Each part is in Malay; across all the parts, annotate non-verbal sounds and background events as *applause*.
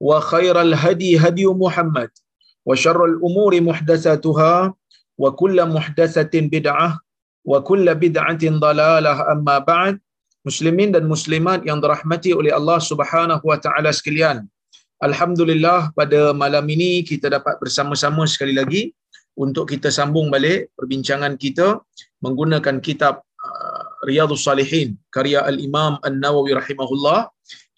وخير الهدي هدي محمد وشر الأمور محدثاتها وكل محدثة بدعة وكل بدعة ضلالة أما بعد muslimin dan muslimat yang dirahmati oleh Allah Subhanahu wa taala sekalian. Alhamdulillah pada malam ini kita dapat bersama-sama sekali lagi untuk kita sambung balik perbincangan kita menggunakan kitab uh, Riyadhus Salihin karya Al-Imam An-Nawawi rahimahullah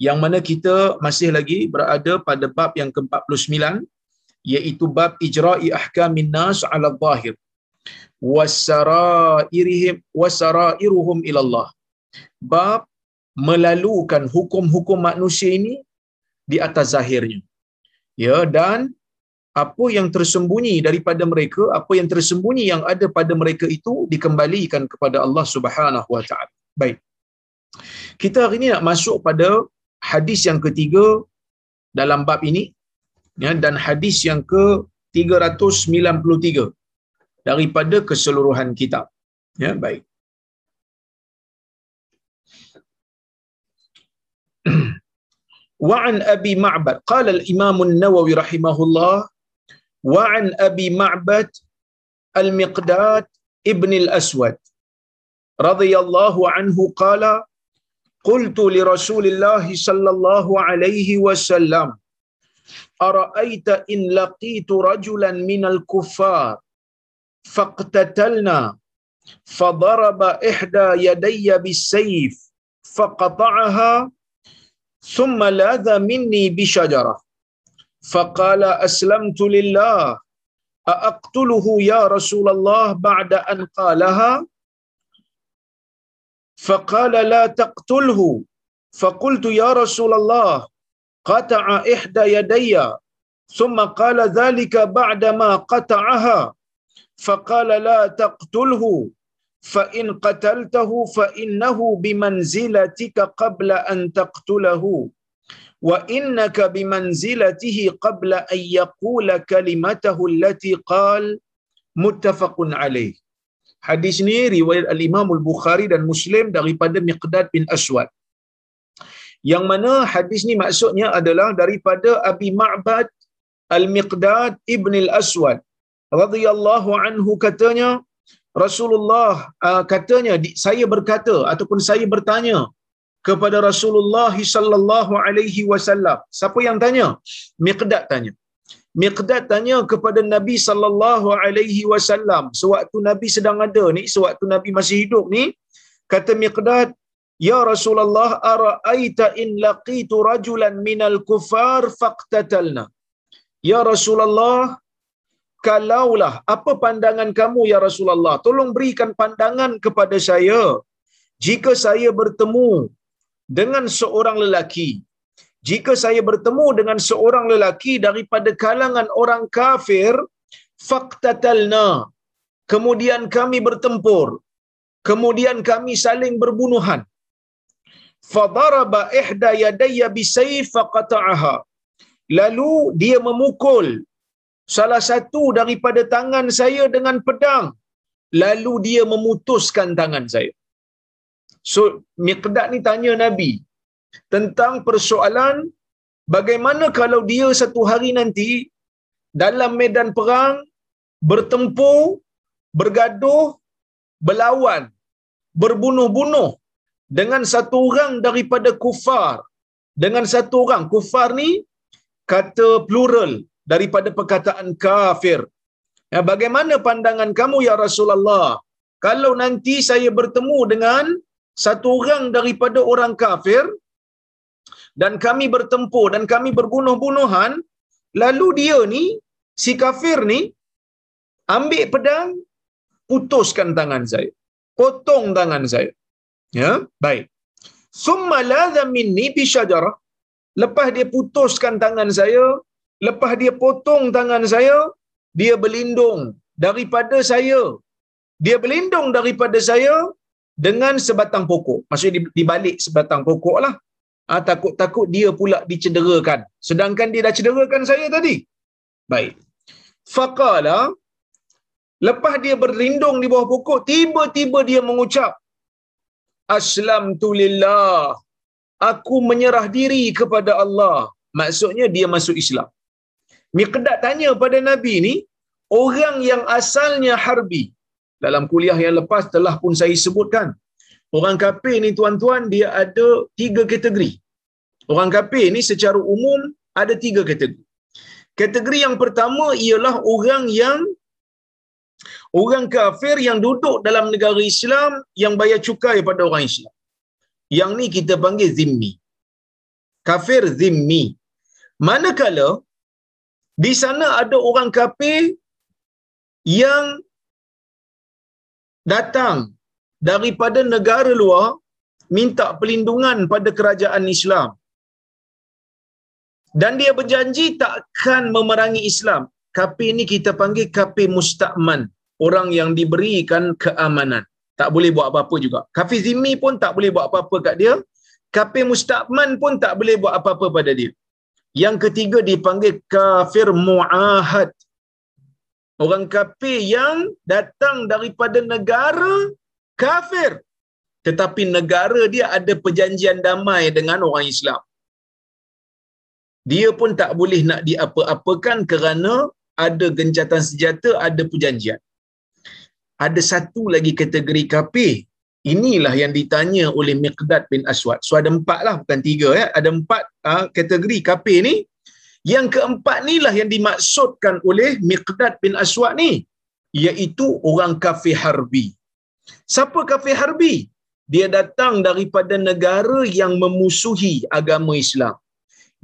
yang mana kita masih lagi berada pada bab yang ke-49 iaitu bab ijra'i ahkamin nas 'ala zahir wasarairihim wasarairuhum ila Allah. Bab melalukan hukum-hukum manusia ini di atas zahirnya. Ya dan apa yang tersembunyi daripada mereka, apa yang tersembunyi yang ada pada mereka itu dikembalikan kepada Allah Subhanahu wa taala. Baik. Kita hari ini nak masuk pada hadis yang ketiga dalam bab ini ya dan hadis yang ke 393 daripada keseluruhan kitab. Ya, baik. وعن أبي معبد قال الإمام النووي رحمه الله وعن أبي معبد المقداد ابن الأسود رضي الله عنه قال قلت لرسول الله صلى الله عليه وسلم أرأيت إن لقيت رجلا من الكفار فاقتتلنا فضرب إحدى يدي بالسيف فقطعها ثم لاذ مني بشجرة. فقال أسلمت لله أأقتله يا رسول الله بعد أن قالها؟ فقال لا تقتله. فقلت يا رسول الله قطع إحدى يدي. ثم قال ذلك بعدما قطعها. فقال لا تقتله. فإن قتلته فإنه بمنزلتك قبل أن تقتله. وإنك بمنزلته قبل أن يقول كلمته التي قال. متفق عليه. Hadis ni riwayat Al-Imam Al-Bukhari dan Muslim daripada Miqdad bin Aswad. Yang mana hadis ni maksudnya adalah daripada Abi Ma'bad Al-Miqdad Ibn Al-Aswad radhiyallahu anhu katanya Rasulullah uh, katanya saya berkata ataupun saya bertanya kepada Rasulullah sallallahu alaihi wasallam. Siapa yang tanya? Miqdad tanya. Miqdad tanya kepada Nabi sallallahu alaihi wasallam sewaktu Nabi sedang ada ni, sewaktu Nabi masih hidup ni, kata Miqdad, "Ya Rasulullah, ara'aita in laqitu rajulan minal kufar faqtatalna?" Ya Rasulullah, kalaulah apa pandangan kamu ya Rasulullah? Tolong berikan pandangan kepada saya. Jika saya bertemu dengan seorang lelaki jika saya bertemu dengan seorang lelaki daripada kalangan orang kafir faqtatalna kemudian kami bertempur kemudian kami saling berbunuhan. Fadaraba ihda yadayya bisayf faqata'aha. Lalu dia memukul salah satu daripada tangan saya dengan pedang. Lalu dia memutuskan tangan saya. So Miqdad ni tanya Nabi tentang persoalan bagaimana kalau dia satu hari nanti dalam medan perang bertempur, bergaduh, berlawan, berbunuh-bunuh dengan satu orang daripada kufar. Dengan satu orang. Kufar ni kata plural daripada perkataan kafir. Ya, bagaimana pandangan kamu ya Rasulullah? Kalau nanti saya bertemu dengan satu orang daripada orang kafir dan kami bertempur dan kami berbunuh-bunuhan, lalu dia ni, si kafir ni, ambil pedang, putuskan tangan saya. Potong tangan saya. Ya, baik. Summa ladha minni bi syajarah. Lepas dia putuskan tangan saya, lepas dia potong tangan saya, dia berlindung daripada saya. Dia berlindung daripada saya dengan sebatang pokok. Maksudnya di balik sebatang pokok lah. Ha, takut-takut dia pula dicederakan. Sedangkan dia dah cederakan saya tadi. Baik. Faqala, lepas dia berlindung di bawah pokok, tiba-tiba dia mengucap, Aslam tu lillah. Aku menyerah diri kepada Allah. Maksudnya dia masuk Islam. Miqdad tanya pada Nabi ni, orang yang asalnya harbi. Dalam kuliah yang lepas telah pun saya sebutkan. Orang kafir ni tuan-tuan, dia ada tiga kategori. Orang kafir ni secara umum ada tiga kategori. Kategori yang pertama ialah orang yang orang kafir yang duduk dalam negara Islam yang bayar cukai pada orang Islam. Yang ni kita panggil zimmi. Kafir zimmi. Manakala di sana ada orang kafir yang datang daripada negara luar minta perlindungan pada kerajaan Islam. Dan dia berjanji takkan memerangi Islam. Kafir ni kita panggil kafir musta'man orang yang diberikan keamanan. Tak boleh buat apa-apa juga. Kafir zimmi pun tak boleh buat apa-apa kat dia. Kafir musta'man pun tak boleh buat apa-apa pada dia. Yang ketiga dipanggil kafir mu'ahad. Orang kafir yang datang daripada negara kafir. Tetapi negara dia ada perjanjian damai dengan orang Islam. Dia pun tak boleh nak diapa-apakan kerana ada gencatan senjata, ada perjanjian ada satu lagi kategori kafir. Inilah yang ditanya oleh Miqdad bin Aswad. So ada empat lah, bukan tiga. Ya. Ada empat uh, kategori kafir ni. Yang keempat ni lah yang dimaksudkan oleh Miqdad bin Aswad ni. Iaitu orang kafir harbi. Siapa kafir harbi? Dia datang daripada negara yang memusuhi agama Islam.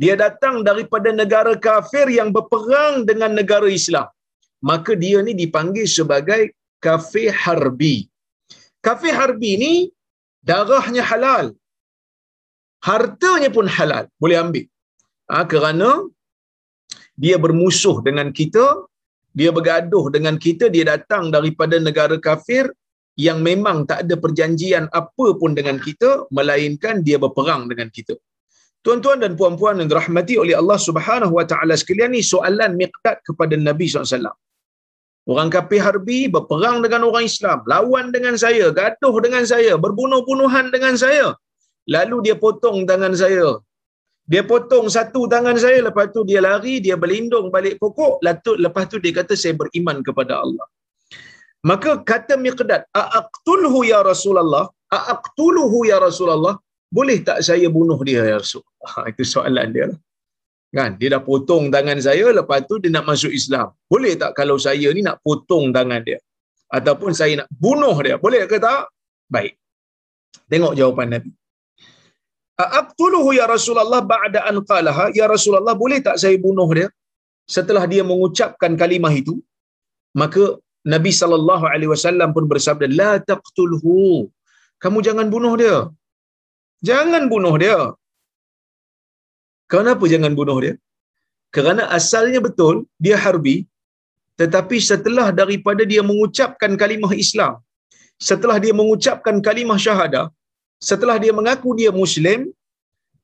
Dia datang daripada negara kafir yang berperang dengan negara Islam. Maka dia ni dipanggil sebagai kafe harbi. Kafe harbi ni darahnya halal. Hartanya pun halal, boleh ambil. Ha, kerana dia bermusuh dengan kita, dia bergaduh dengan kita, dia datang daripada negara kafir yang memang tak ada perjanjian apa pun dengan kita, melainkan dia berperang dengan kita. Tuan-tuan dan puan-puan yang dirahmati oleh Allah Subhanahu Wa Taala sekalian ni soalan miqdad kepada Nabi SAW. Orang kafir harbi berperang dengan orang Islam, lawan dengan saya, gaduh dengan saya, berbunuh-bunuhan dengan saya. Lalu dia potong tangan saya. Dia potong satu tangan saya, lepas tu dia lari, dia berlindung balik pokok, lepas tu dia kata saya beriman kepada Allah. Maka kata Miqdad, "Aqtulhu ya Rasulullah? Aqtuluhu ya Rasulullah? Boleh tak saya bunuh dia ya Rasul?" *laughs* Ha, itu soalan dia lah. Kan? Dia dah potong tangan saya, lepas tu dia nak masuk Islam. Boleh tak kalau saya ni nak potong tangan dia? Ataupun saya nak bunuh dia? Boleh ke tak? Baik. Tengok jawapan Nabi. Aqtuluhu ya Rasulullah ba'da an qalaha ya Rasulullah boleh tak saya bunuh dia setelah dia mengucapkan kalimah itu maka Nabi sallallahu alaihi wasallam pun bersabda la taqtulhu kamu jangan bunuh dia jangan bunuh dia Kenapa jangan bunuh dia? Kerana asalnya betul, dia harbi. Tetapi setelah daripada dia mengucapkan kalimah Islam, setelah dia mengucapkan kalimah syahadah, setelah dia mengaku dia Muslim,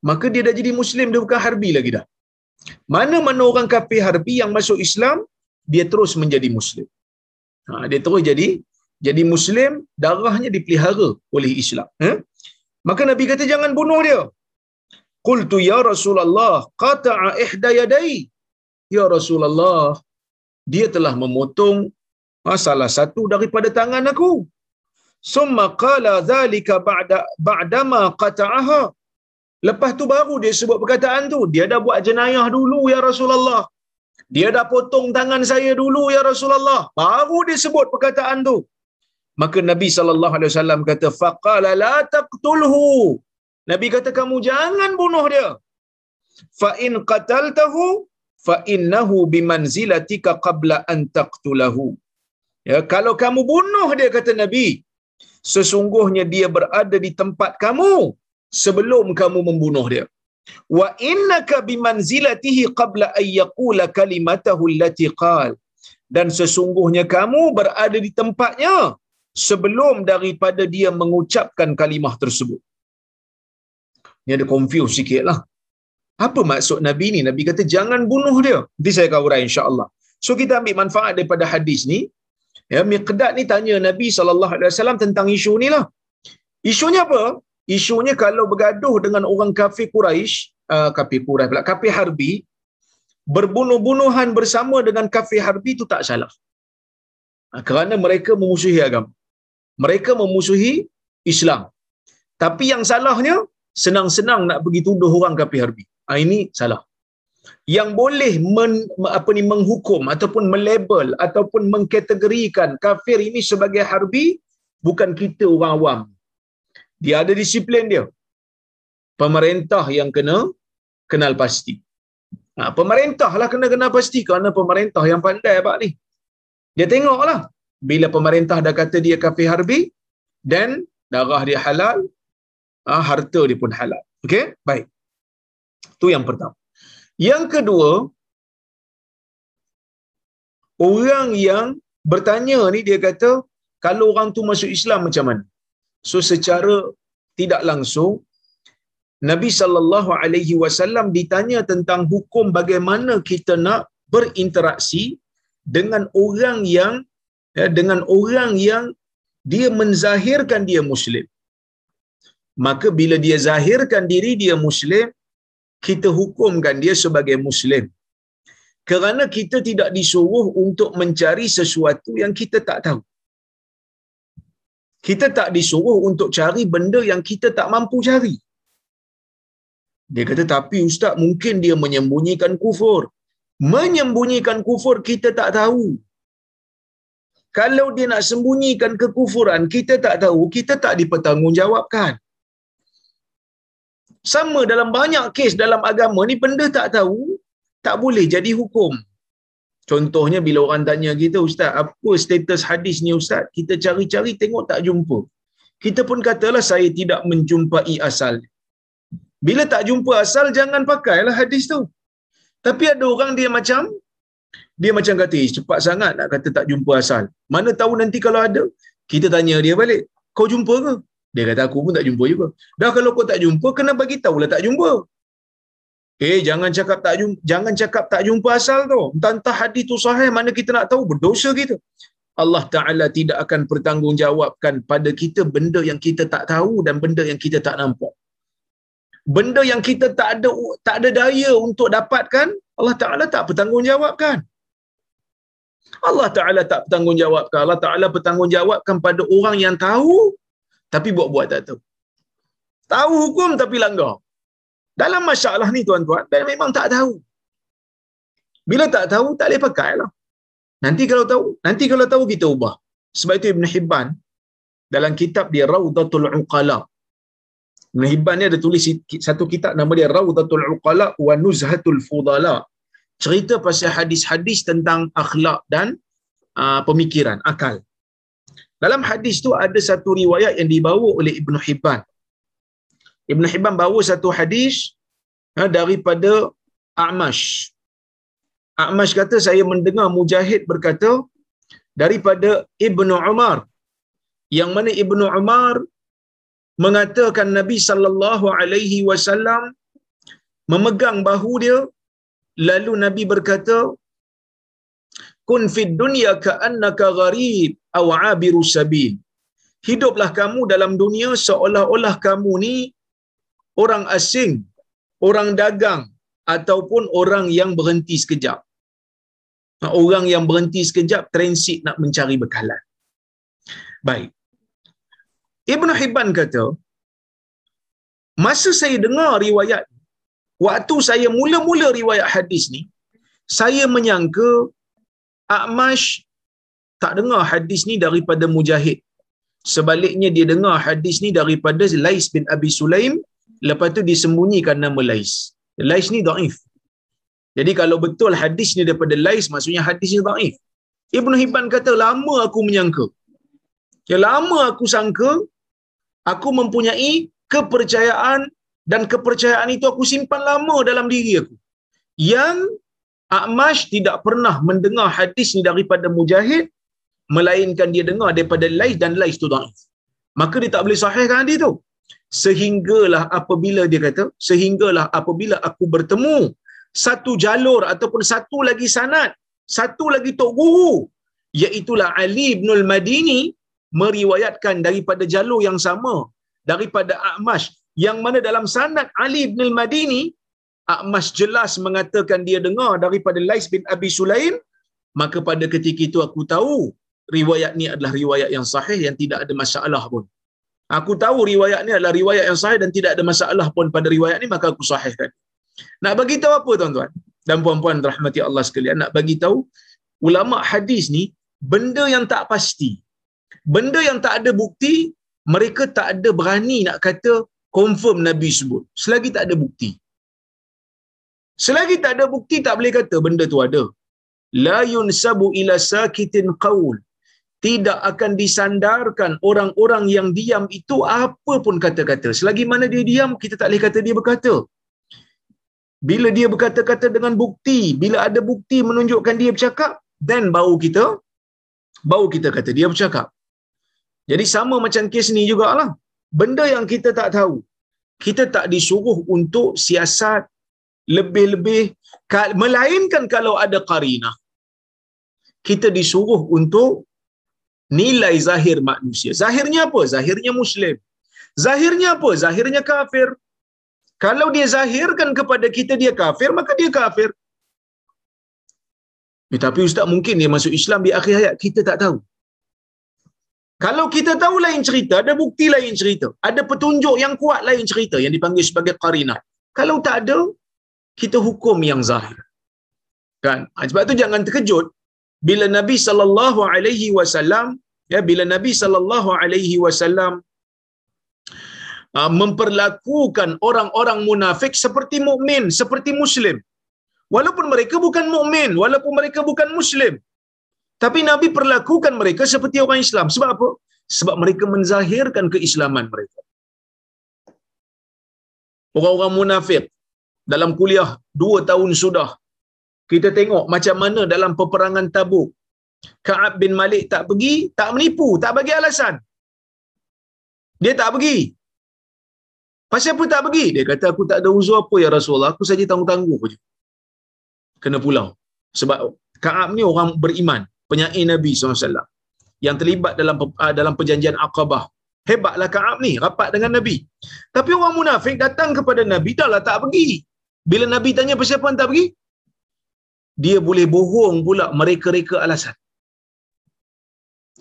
maka dia dah jadi Muslim, dia bukan harbi lagi dah. Mana-mana orang kafir harbi yang masuk Islam, dia terus menjadi Muslim. Ha, dia terus jadi jadi Muslim, darahnya dipelihara oleh Islam. Eh? Maka Nabi kata jangan bunuh dia. Qultu ya Rasulullah, qata'a ihda yadai. Ya Rasulullah, dia telah memotong salah satu daripada tangan aku. Summa qala dhalika ba'da ba'dama qata'aha. Lepas tu baru dia sebut perkataan tu. Dia dah buat jenayah dulu ya Rasulullah. Dia dah potong tangan saya dulu ya Rasulullah. Baru dia sebut perkataan tu. Maka Nabi sallallahu alaihi wasallam kata faqala la taqtulhu. Nabi kata kamu jangan bunuh dia. Fa in qataltahu fa innahu bimanzilatika qabla an taqtulahu. Ya, kalau kamu bunuh dia kata Nabi, sesungguhnya dia berada di tempat kamu sebelum kamu membunuh dia. Wa innaka bimanzilatihi qabla an yaqula kalimatahu allati qal. Dan sesungguhnya kamu berada di tempatnya sebelum daripada dia mengucapkan kalimah tersebut. Ini ada confuse sikit lah. Apa maksud Nabi ni? Nabi kata jangan bunuh dia. Nanti saya akan urai insyaAllah. So kita ambil manfaat daripada hadis ni. Ya, Miqdad ni tanya Nabi SAW tentang isu ni lah. Isunya apa? Isunya kalau bergaduh dengan orang kafir Quraisy, uh, kafir Quraisy pula, kafir Harbi, berbunuh-bunuhan bersama dengan kafir Harbi itu tak salah. Uh, kerana mereka memusuhi agama. Mereka memusuhi Islam. Tapi yang salahnya, senang-senang nak pergi tuduh orang kafir Harbi. Uh, ini salah. Yang boleh men, apa ni menghukum ataupun melabel ataupun mengkategorikan kafir ini sebagai harbi bukan kita orang awam dia ada disiplin dia. Pemerintah yang kena kenal pasti. Ha, pemerintah lah kena kenal pasti kerana pemerintah yang pandai apa ni. Dia tengoklah bila pemerintah dah kata dia kafir harbi dan darah dia halal, ha, harta dia pun halal. Okey? Baik. Tu yang pertama. Yang kedua, orang yang bertanya ni dia kata kalau orang tu masuk Islam macam mana? So secara tidak langsung Nabi sallallahu alaihi wasallam ditanya tentang hukum bagaimana kita nak berinteraksi dengan orang yang ya, dengan orang yang dia menzahirkan dia muslim. Maka bila dia zahirkan diri dia muslim, kita hukumkan dia sebagai muslim. Kerana kita tidak disuruh untuk mencari sesuatu yang kita tak tahu kita tak disuruh untuk cari benda yang kita tak mampu cari. Dia kata, tapi ustaz mungkin dia menyembunyikan kufur. Menyembunyikan kufur kita tak tahu. Kalau dia nak sembunyikan kekufuran, kita tak tahu, kita tak dipertanggungjawabkan. Sama dalam banyak kes dalam agama ni, benda tak tahu, tak boleh jadi hukum. Contohnya bila orang tanya kita, Ustaz, apa status hadis ni Ustaz? Kita cari-cari tengok tak jumpa. Kita pun katalah saya tidak menjumpai asal. Bila tak jumpa asal, jangan pakailah hadis tu. Tapi ada orang dia macam, dia macam kata, eh, cepat sangat nak kata tak jumpa asal. Mana tahu nanti kalau ada, kita tanya dia balik, kau jumpa ke? Dia kata, aku pun tak jumpa juga. Dah kalau kau tak jumpa, kena bagi tahulah tak jumpa. Eh jangan cakap tak jumpa, jangan cakap tak jumpa asal tu. Entah-entah hadis tu sahih mana kita nak tahu berdosa kita. Allah Taala tidak akan bertanggungjawabkan pada kita benda yang kita tak tahu dan benda yang kita tak nampak. Benda yang kita tak ada tak ada daya untuk dapatkan, Allah Taala tak bertanggungjawabkan. Allah Taala tak bertanggungjawabkan. Allah Taala bertanggungjawabkan pada orang yang tahu tapi buat-buat tak tahu. Tahu hukum tapi langgar. Dalam masalah ni tuan-tuan, dan memang tak tahu. Bila tak tahu, tak boleh pakai lah. Nanti kalau tahu, nanti kalau tahu kita ubah. Sebab itu Ibn Hibban, dalam kitab dia Rawdatul Uqala. Ibn Hibban ni ada tulis satu kitab nama dia Rawdatul Uqala wa Nuzhatul Fudala. Cerita pasal hadis-hadis tentang akhlak dan uh, pemikiran, akal. Dalam hadis tu ada satu riwayat yang dibawa oleh Ibn Hibban. Ibn Hibban bawa satu hadis ha, daripada A'mash. A'mash kata saya mendengar Mujahid berkata daripada Ibn Umar yang mana Ibn Umar mengatakan Nabi sallallahu alaihi wasallam memegang bahu dia lalu Nabi berkata kun fid dunya ka'annaka gharib aw 'abiru sabil hiduplah kamu dalam dunia seolah-olah kamu ni orang asing, orang dagang ataupun orang yang berhenti sekejap. Orang yang berhenti sekejap transit nak mencari bekalan. Baik. Ibn Hibban kata, masa saya dengar riwayat, waktu saya mula-mula riwayat hadis ni, saya menyangka A'mash tak dengar hadis ni daripada Mujahid. Sebaliknya dia dengar hadis ni daripada Lais bin Abi Sulaim, lepas tu disembunyikan nama Lais. Lais ni daif. Jadi kalau betul hadis ni daripada Lais, maksudnya hadis ni daif. Ibn Hibban kata, lama aku menyangka. Ya lama aku sangka, aku mempunyai kepercayaan dan kepercayaan itu aku simpan lama dalam diri aku. Yang A'mash tidak pernah mendengar hadis ni daripada Mujahid, melainkan dia dengar daripada Lais dan Lais tu daif. Maka dia tak boleh sahihkan hadis tu. Sehinggalah apabila dia kata, sehinggalah apabila aku bertemu satu jalur ataupun satu lagi sanad, satu lagi tok guru, iaitulah Ali bin Al-Madini meriwayatkan daripada jalur yang sama daripada A'mash. Yang mana dalam sanad Ali bin Al-Madini A'mash jelas mengatakan dia dengar daripada Lais bin Abi Sulaim maka pada ketika itu aku tahu riwayat ni adalah riwayat yang sahih yang tidak ada masalah pun aku tahu riwayat ni adalah riwayat yang sahih dan tidak ada masalah pun pada riwayat ni maka aku sahihkan. Nak bagi tahu apa tuan-tuan? Dan puan-puan rahmati Allah sekalian nak bagi tahu ulama hadis ni benda yang tak pasti benda yang tak ada bukti mereka tak ada berani nak kata confirm Nabi sebut. Selagi tak ada bukti. Selagi tak ada bukti tak boleh kata benda tu ada. La yunsabu ila sakitin qaul tidak akan disandarkan orang-orang yang diam itu apa pun kata-kata selagi mana dia diam kita tak boleh kata dia berkata bila dia berkata-kata dengan bukti bila ada bukti menunjukkan dia bercakap then baru kita baru kita kata dia bercakap jadi sama macam kes ni jugalah. Benda yang kita tak tahu. Kita tak disuruh untuk siasat lebih-lebih melainkan kalau ada qarinah. Kita disuruh untuk nilai zahir manusia. Zahirnya apa? Zahirnya muslim. Zahirnya apa? Zahirnya kafir. Kalau dia zahirkan kepada kita dia kafir, maka dia kafir. Ya, tapi ustaz mungkin dia masuk Islam di akhir hayat kita tak tahu. Kalau kita tahu lain cerita, ada bukti lain cerita. Ada petunjuk yang kuat lain cerita yang dipanggil sebagai qarinah. Kalau tak ada, kita hukum yang zahir. Kan? Ha, sebab tu jangan terkejut bila Nabi sallallahu alaihi wasallam ya bila Nabi sallallahu alaihi wasallam uh, memperlakukan orang-orang munafik seperti mukmin, seperti muslim. Walaupun mereka bukan mukmin, walaupun mereka bukan muslim, tapi Nabi perlakukan mereka seperti orang Islam. Sebab apa? Sebab mereka menzahirkan keislaman mereka. Orang-orang munafik dalam kuliah dua tahun sudah. Kita tengok macam mana dalam peperangan tabuk. Ka'ab bin Malik tak pergi, tak menipu, tak bagi alasan. Dia tak pergi. Pasal apa tak pergi? Dia kata, aku tak ada uzur apa ya Rasulullah. Aku saja tangguh-tangguh saja. Kena pulau. Sebab Ka'ab ni orang beriman penyair Nabi SAW yang terlibat dalam uh, dalam perjanjian Aqabah. Hebatlah Ka'ab ni, rapat dengan Nabi. Tapi orang munafik datang kepada Nabi, dah lah tak pergi. Bila Nabi tanya persiapan tak pergi, dia boleh bohong pula mereka-reka alasan.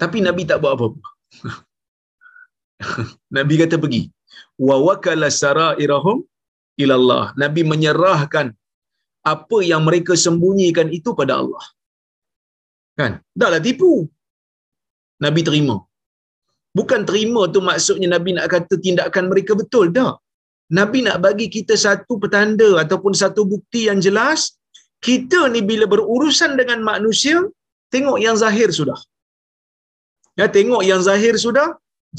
Tapi Nabi tak buat apa-apa. *laughs* Nabi kata pergi. Wa wakala sarairahum ilallah. Nabi menyerahkan apa yang mereka sembunyikan itu pada Allah. Kan? Dahlah tipu. Nabi terima. Bukan terima tu maksudnya Nabi nak kata tindakan mereka betul. Dah. Nabi nak bagi kita satu petanda ataupun satu bukti yang jelas. Kita ni bila berurusan dengan manusia, tengok yang zahir sudah. Ya, tengok yang zahir sudah.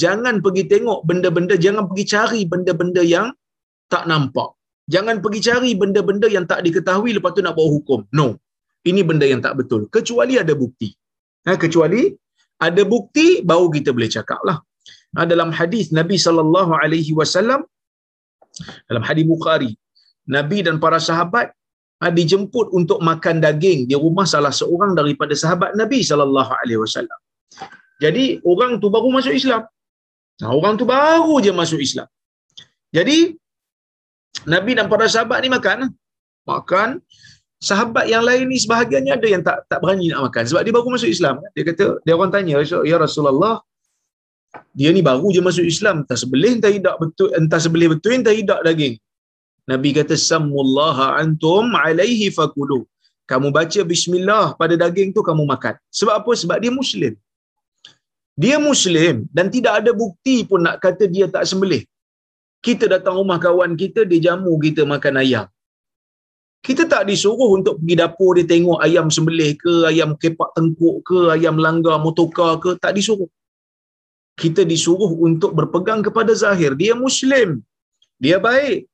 Jangan pergi tengok benda-benda, jangan pergi cari benda-benda yang tak nampak. Jangan pergi cari benda-benda yang tak diketahui lepas tu nak bawa hukum. No ini benda yang tak betul kecuali ada bukti ha, kecuali ada bukti baru kita boleh cakap lah ha, dalam hadis Nabi wasallam dalam hadis Bukhari Nabi dan para sahabat ha, dijemput untuk makan daging di rumah salah seorang daripada sahabat Nabi sallallahu alaihi wasallam jadi orang tu baru masuk Islam Nah, orang tu baru je masuk Islam. Jadi Nabi dan para sahabat ni makan. Makan. Sahabat yang lain ni sebahagiannya ada yang tak tak berani nak makan sebab dia baru masuk Islam. Dia kata dia orang tanya, "Ya Rasulullah, dia ni baru je masuk Islam, entah sebelih entah tidak betul, entah sebelih betul entah tidak daging." Nabi kata, "Sammullaha antum alaihi fakulu." Kamu baca bismillah pada daging tu kamu makan. Sebab apa? Sebab dia muslim. Dia muslim dan tidak ada bukti pun nak kata dia tak sembelih. Kita datang rumah kawan kita, dia jamu kita makan ayam. Kita tak disuruh untuk pergi dapur dia tengok ayam sembelih ke, ayam kepak tengkuk ke, ayam langgar motoka ke, tak disuruh. Kita disuruh untuk berpegang kepada zahir. Dia muslim. Dia baik.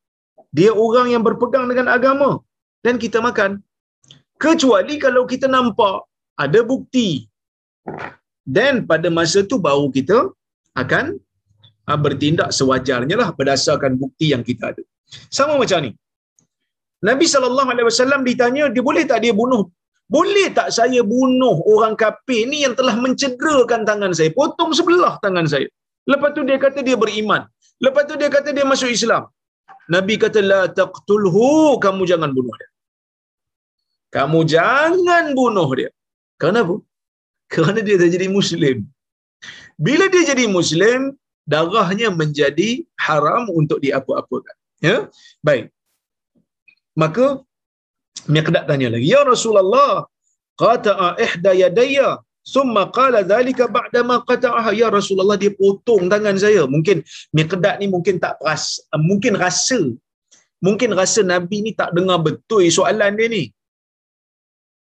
Dia orang yang berpegang dengan agama. Dan kita makan. Kecuali kalau kita nampak ada bukti. Dan pada masa tu baru kita akan ah, bertindak sewajarnya lah berdasarkan bukti yang kita ada. Sama macam ni. Nabi SAW ditanya, dia boleh tak dia bunuh? Boleh tak saya bunuh orang kafir ni yang telah mencederakan tangan saya? Potong sebelah tangan saya. Lepas tu dia kata dia beriman. Lepas tu dia kata dia masuk Islam. Nabi kata, La taqtulhu, kamu jangan bunuh dia. Kamu jangan bunuh dia. Kenapa? Kerana dia dah jadi Muslim. Bila dia jadi Muslim, darahnya menjadi haram untuk diapa-apakan. Ya? Baik. Maka Miqdad tanya lagi, "Ya Rasulullah, qata'a ihda yadayya, summa qala dhalika ba'da ma qata'aha." Ya Rasulullah, dia potong tangan saya. Mungkin Miqdad ni mungkin tak peras, mungkin rasa mungkin rasa Nabi ni tak dengar betul soalan dia ni.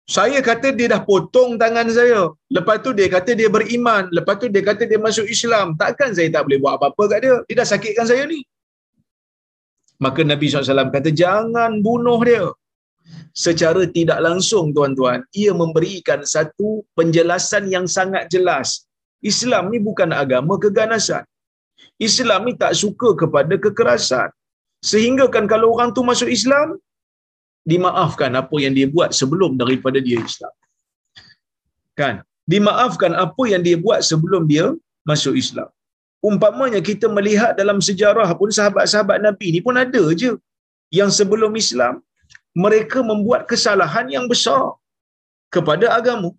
Saya kata dia dah potong tangan saya. Lepas tu dia kata dia beriman. Lepas tu dia kata dia masuk Islam. Takkan saya tak boleh buat apa-apa kat dia? Dia dah sakitkan saya ni. Maka Nabi SAW kata, jangan bunuh dia. Secara tidak langsung, tuan-tuan, ia memberikan satu penjelasan yang sangat jelas. Islam ni bukan agama keganasan. Islam ni tak suka kepada kekerasan. Sehingga kan kalau orang tu masuk Islam, dimaafkan apa yang dia buat sebelum daripada dia Islam. Kan? Dimaafkan apa yang dia buat sebelum dia masuk Islam umpamanya kita melihat dalam sejarah pun sahabat-sahabat Nabi ni pun ada je yang sebelum Islam mereka membuat kesalahan yang besar kepada agama.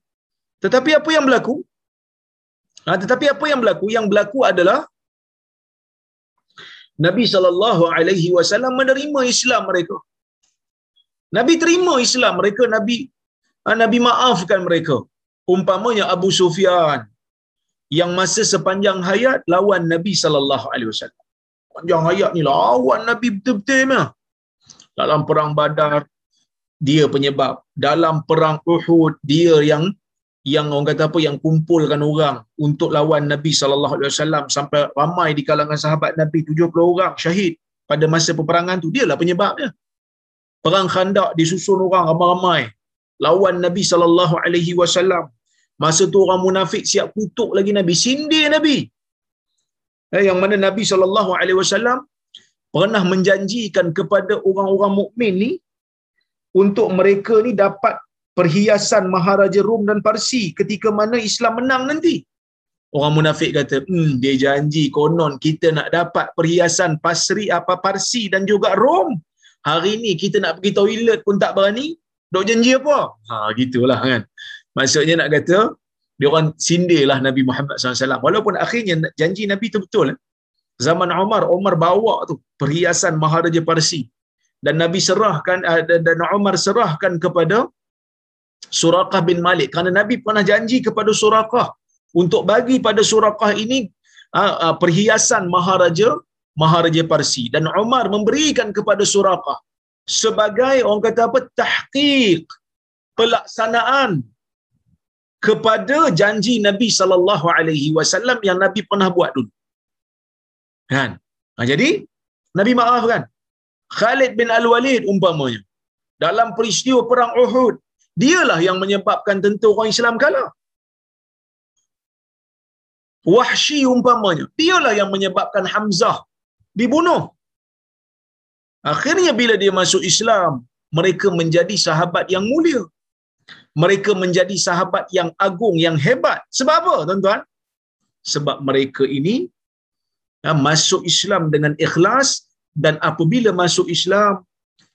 Tetapi apa yang berlaku? Ha, tetapi apa yang berlaku? Yang berlaku adalah Nabi sallallahu alaihi wasallam menerima Islam mereka. Nabi terima Islam mereka, Nabi ha, Nabi maafkan mereka. Umpamanya Abu Sufyan, yang masa sepanjang hayat lawan Nabi sallallahu alaihi wasallam. Panjang hayat ni lawan Nabi betul-betul mah. Dalam perang Badar dia penyebab, dalam perang Uhud dia yang yang orang kata apa yang kumpulkan orang untuk lawan Nabi sallallahu alaihi wasallam. Sampai ramai di kalangan sahabat Nabi 70 orang syahid pada masa peperangan tu. Dialah penyebabnya. Perang Khandaq disusun orang ramai-ramai. Lawan Nabi sallallahu alaihi wasallam. Masa tu orang munafik siap kutuk lagi Nabi, sindir Nabi. Eh, yang mana Nabi SAW pernah menjanjikan kepada orang-orang mukmin ni untuk mereka ni dapat perhiasan Maharaja Rom dan Parsi ketika mana Islam menang nanti. Orang munafik kata, hmm, dia janji konon kita nak dapat perhiasan Pasri apa Parsi dan juga Rom. Hari ni kita nak pergi toilet pun tak berani. Dok janji apa? Ha, gitulah kan. Maksudnya nak kata, dia orang sindirlah Nabi Muhammad SAW. Walaupun akhirnya janji Nabi itu betul. Eh. Zaman Umar, Umar bawa tu perhiasan Maharaja Parsi. Dan Nabi serahkan, eh, dan Umar serahkan kepada Surakah bin Malik. Kerana Nabi pernah janji kepada Surakah untuk bagi pada Surakah ini eh, perhiasan Maharaja Maharaja Parsi. Dan Umar memberikan kepada Surakah sebagai orang kata apa tahqiq pelaksanaan kepada janji Nabi sallallahu alaihi wasallam yang Nabi pernah buat dulu. Kan? Ha, jadi Nabi maaf kan? Khalid bin Al-Walid umpamanya dalam peristiwa perang Uhud, dialah yang menyebabkan tentera orang Islam kalah. Wahsy umpamanya, dialah yang menyebabkan Hamzah dibunuh. Akhirnya bila dia masuk Islam, mereka menjadi sahabat yang mulia mereka menjadi sahabat yang agung, yang hebat. Sebab apa, tuan-tuan? Sebab mereka ini ha, masuk Islam dengan ikhlas dan apabila masuk Islam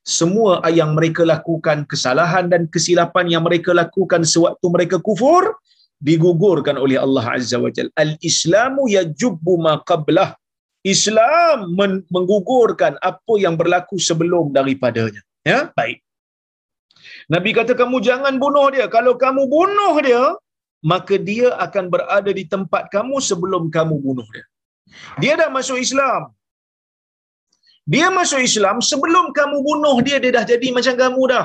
semua yang mereka lakukan kesalahan dan kesilapan yang mereka lakukan sewaktu mereka kufur digugurkan oleh Allah Azza wa Jalla. Al-Islamu yajubbu ma qablah. Islam menggugurkan apa yang berlaku sebelum daripadanya. Ya, baik. Nabi kata kamu jangan bunuh dia. Kalau kamu bunuh dia, maka dia akan berada di tempat kamu sebelum kamu bunuh dia. Dia dah masuk Islam. Dia masuk Islam sebelum kamu bunuh dia, dia dah jadi macam kamu dah.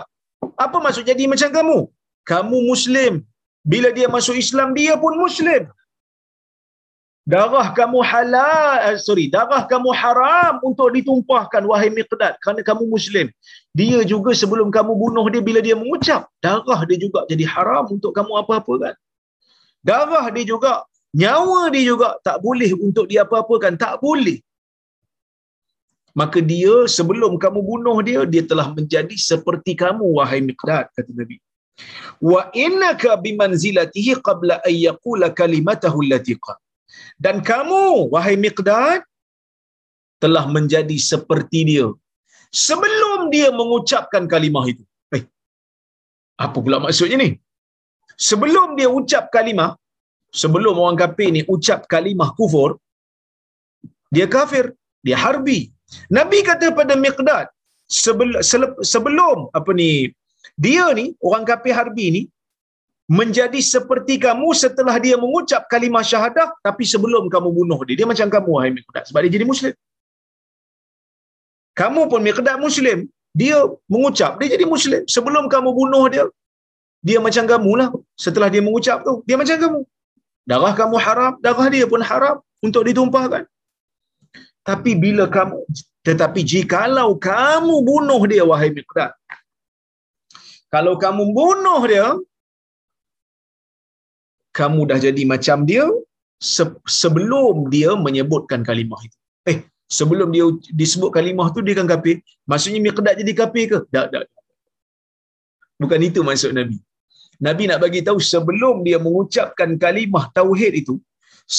Apa maksud jadi macam kamu? Kamu Muslim. Bila dia masuk Islam, dia pun Muslim. Darah kamu halal, eh, sorry, darah kamu haram untuk ditumpahkan, wahai miqdad, kerana kamu Muslim. Dia juga sebelum kamu bunuh dia, bila dia mengucap, darah dia juga jadi haram untuk kamu apa-apa kan? Darah dia juga, nyawa dia juga tak boleh untuk dia apa-apakan, tak boleh. Maka dia sebelum kamu bunuh dia, dia telah menjadi seperti kamu, wahai miqdad, kata Nabi. Wa innaka bimanzilatihi qabla an yaqula kalimatahu allati Dan kamu, wahai miqdad, telah menjadi seperti dia. Sebelum dia mengucapkan kalimah itu. Eh, apa pula maksudnya ni? sebelum dia ucap kalimah, sebelum orang kafir ni ucap kalimah kufur, dia kafir, dia harbi. Nabi kata pada Miqdad, sebelum, sebelum apa ni, dia ni, orang kafir harbi ni, menjadi seperti kamu setelah dia mengucap kalimah syahadah, tapi sebelum kamu bunuh dia. Dia macam kamu, wahai Miqdad. Sebab dia jadi Muslim. Kamu pun Miqdad Muslim. Dia mengucap, dia jadi Muslim. Sebelum kamu bunuh dia, dia macam kamu lah. Setelah dia mengucap tu, dia macam kamu. Darah kamu haram, darah dia pun haram untuk ditumpahkan. Tapi bila kamu, tetapi jikalau kamu bunuh dia, wahai Miqdad. Kalau kamu bunuh dia, kamu dah jadi macam dia sebelum dia menyebutkan kalimah itu. Eh, sebelum dia disebut kalimah tu dia kan kafir. Maksudnya Miqdad jadi kafir ke? Tak, tak. Bukan itu maksud Nabi. Nabi nak bagi tahu sebelum dia mengucapkan kalimah tauhid itu,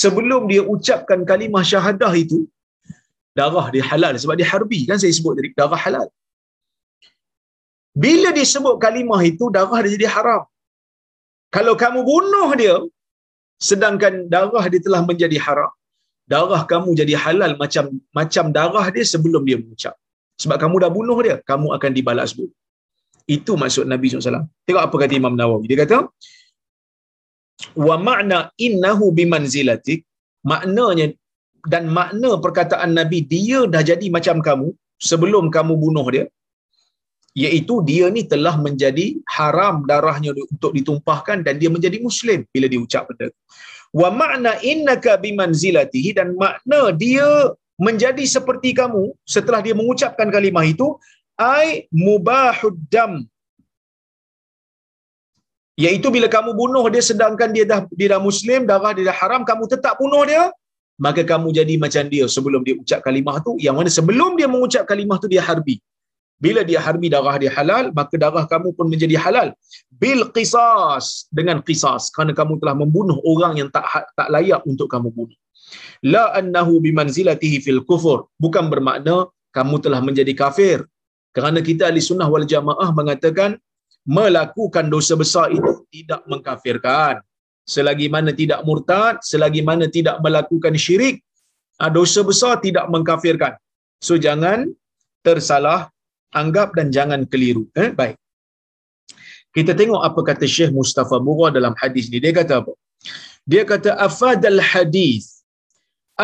sebelum dia ucapkan kalimah syahadah itu, darah dia halal sebab dia harbi kan saya sebut tadi darah halal. Bila dia sebut kalimah itu darah dia jadi haram. Kalau kamu bunuh dia sedangkan darah dia telah menjadi haram, darah kamu jadi halal macam macam darah dia sebelum dia mengucap. Sebab kamu dah bunuh dia, kamu akan dibalas bunuh. Itu maksud Nabi SAW. Tengok apa kata Imam Nawawi. Dia kata, wa makna innahu bimanzilatik, maknanya dan makna perkataan Nabi, dia dah jadi macam kamu sebelum kamu bunuh dia, iaitu dia ni telah menjadi haram darahnya untuk ditumpahkan dan dia menjadi Muslim bila diucap benda Wa makna innaka bimanzilatihi dan makna dia menjadi seperti kamu setelah dia mengucapkan kalimah itu ai mubahud dam. Iaitu bila kamu bunuh dia sedangkan dia dah dia dah muslim darah dia dah haram kamu tetap bunuh dia maka kamu jadi macam dia. Sebelum dia ucap kalimah tu yang mana sebelum dia mengucap kalimah tu dia harbi. Bila dia harbi darah dia halal maka darah kamu pun menjadi halal. Bil qisas. Dengan qisas. Kerana kamu telah membunuh orang yang tak tak layak untuk kamu bunuh. La annahu bimanzilatihi fil kufur. Bukan bermakna kamu telah menjadi kafir kerana kita ahli sunnah wal jamaah mengatakan melakukan dosa besar itu tidak mengkafirkan. Selagi mana tidak murtad, selagi mana tidak melakukan syirik, ah, dosa besar tidak mengkafirkan. So jangan tersalah anggap dan jangan keliru. Eh? Baik. Kita tengok apa kata Syekh Mustafa Bura dalam hadis ni. Dia kata apa? Dia kata afadal hadis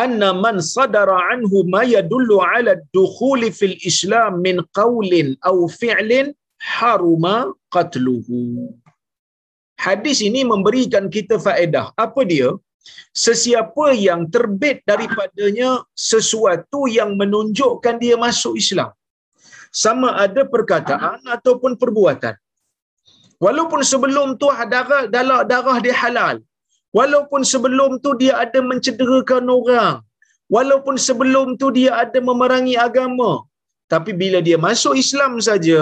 anna man sadara anhu ma yadullu ala dukhul fil islam min qawlin aw fi'lin haruma qatluhu. Hadis ini memberikan kita faedah. Apa dia? Sesiapa yang terbit daripadanya sesuatu yang menunjukkan dia masuk Islam. Sama ada perkataan ataupun perbuatan. Walaupun sebelum tu darah, darah dia halal Walaupun sebelum tu dia ada mencederakan orang. Walaupun sebelum tu dia ada memerangi agama. Tapi bila dia masuk Islam saja,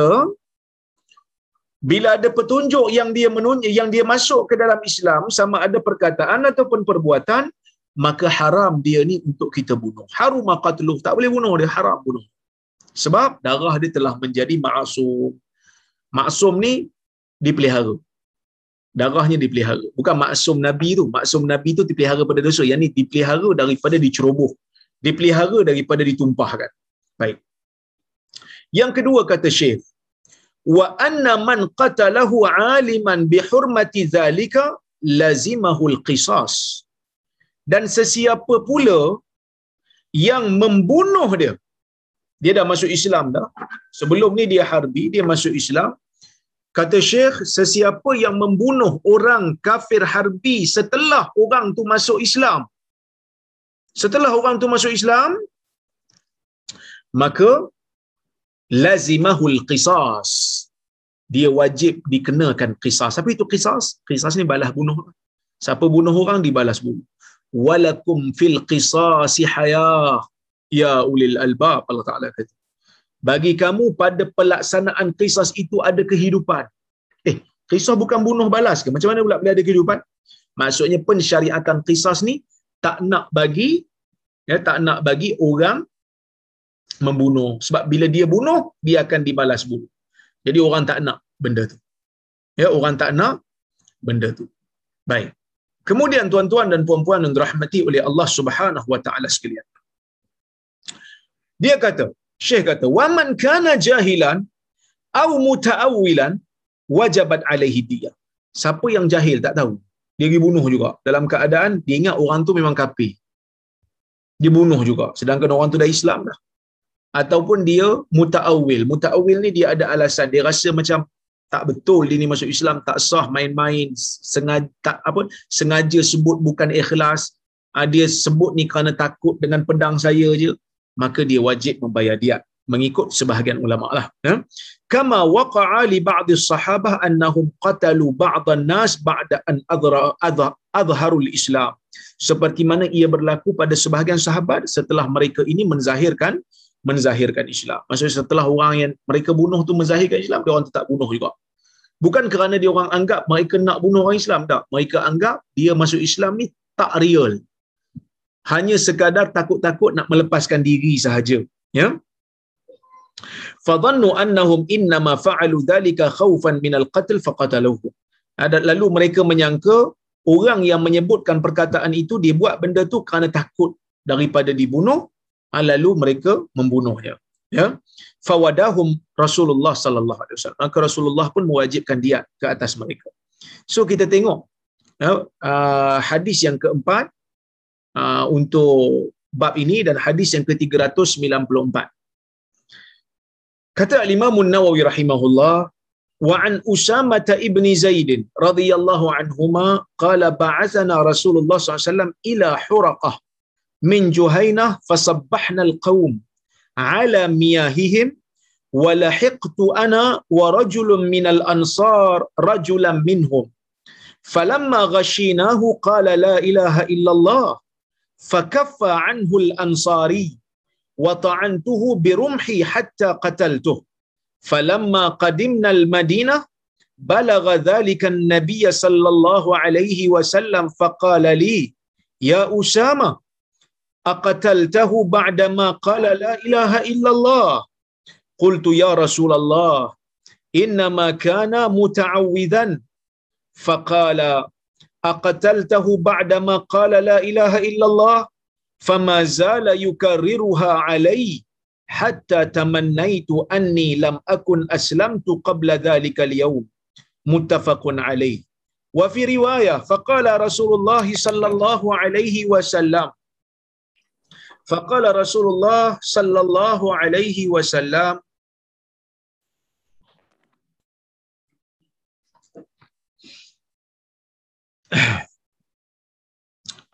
bila ada petunjuk yang dia menunjuk, yang dia masuk ke dalam Islam sama ada perkataan ataupun perbuatan, maka haram dia ni untuk kita bunuh. Harum qatluh, tak boleh bunuh dia, haram bunuh. Sebab darah dia telah menjadi maksum. Maksum ni dipelihara. Darahnya dipelihara. Bukan maksum Nabi tu. Maksum Nabi tu dipelihara pada dosa. Yang ni dipelihara daripada diceroboh. Dipelihara daripada ditumpahkan. Baik. Yang kedua kata Syekh, wa anna man qatalahu aliman bi hurmati zalika lazimahul qisas. Dan sesiapa pula yang membunuh dia dia dah masuk Islam dah. Sebelum ni dia harbi, dia masuk Islam. Kata Syekh, sesiapa yang membunuh orang kafir harbi setelah orang tu masuk Islam. Setelah orang tu masuk Islam, maka lazimahul qisas. Dia wajib dikenakan qisas. Apa itu qisas? Qisas ni balas bunuh. Siapa bunuh orang dibalas bunuh. Walakum fil qisasi hayah ya ulil albab Allah Taala kata bagi kamu pada pelaksanaan kisah itu ada kehidupan. Eh kisah bukan bunuh balas ke? Macam mana pula boleh ada kehidupan? Maksudnya pensyariatan kisah ni tak nak bagi ya tak nak bagi orang membunuh. Sebab bila dia bunuh dia akan dibalas bunuh. Jadi orang tak nak benda tu. Ya orang tak nak benda tu. Baik. Kemudian tuan-tuan dan puan-puan yang dirahmati oleh Allah Subhanahu wa taala sekalian. Dia kata, Syekh kata, "Waman kana jahilan au muta'awwilan wajabat alaihi dia." Siapa yang jahil tak tahu, dia pergi bunuh juga. Dalam keadaan dia ingat orang tu memang kafir. Dia bunuh juga. Sedangkan orang tu dah Islam dah. Ataupun dia muta'awwil. Muta'awwil ni dia ada alasan. Dia rasa macam tak betul dia ni masuk Islam, tak sah main-main, sengaja tak apa, sengaja sebut bukan ikhlas. Ah, dia sebut ni kerana takut dengan pedang saya je maka dia wajib membayar diat mengikut sebahagian ulama lah ya kama waqa'a li ba'd as-sahabah annahum qatalu ba'd an-nas ba'da an adhara adharul islam seperti mana ia berlaku pada sebahagian sahabat setelah mereka ini menzahirkan menzahirkan Islam. Maksudnya setelah orang yang mereka bunuh tu menzahirkan Islam, dia orang tetap bunuh juga. Bukan kerana dia orang anggap mereka nak bunuh orang Islam, tak. Mereka anggap dia masuk Islam ni tak real hanya sekadar takut-takut nak melepaskan diri sahaja ya? Fadhannu annahum innama fa'alu dhalika khaufan minal qatl faqataluhu. Ada lalu mereka menyangka orang yang menyebutkan perkataan itu dia buat benda tu kerana takut daripada dibunuh. Ha, lalu mereka membunuhnya ya. Fawadahum Rasulullah sallallahu alaihi wasallam. Maka Rasulullah pun mewajibkan dia ke atas mereka. So kita tengok ya, uh, hadis yang keempat uh, untuk bab ini dan hadis yang ke-394. Kata Imam Nawawi rahimahullah wa an Usama ibn Zaid radhiyallahu anhuma qala ba'athana Rasulullah SAW ila Huraqah min Juhainah fasabbahna al-qawm ala miyahihim ولحقت أنا ورجل من الأنصار رجلا منهم فلما غشيناه قال لا إله إلا الله فكف عنه الأنصاري وطعنته برمحي حتى قتلته. فلما قدمنا المدينة بلغ ذلك النبي صلى الله عليه وسلم فقال لي يا أسامة أقتلته بعدما قال لا إله إلا الله؟ قلت يا رسول الله إنما كان متعوذا. فقال أقتلته بعدما قال لا إله إلا الله؟ فما زال يكررها علي حتى تمنيت أني لم أكن أسلمت قبل ذلك اليوم. متفق عليه. وفي رواية فقال رسول الله صلى الله عليه وسلم فقال رسول الله صلى الله عليه وسلم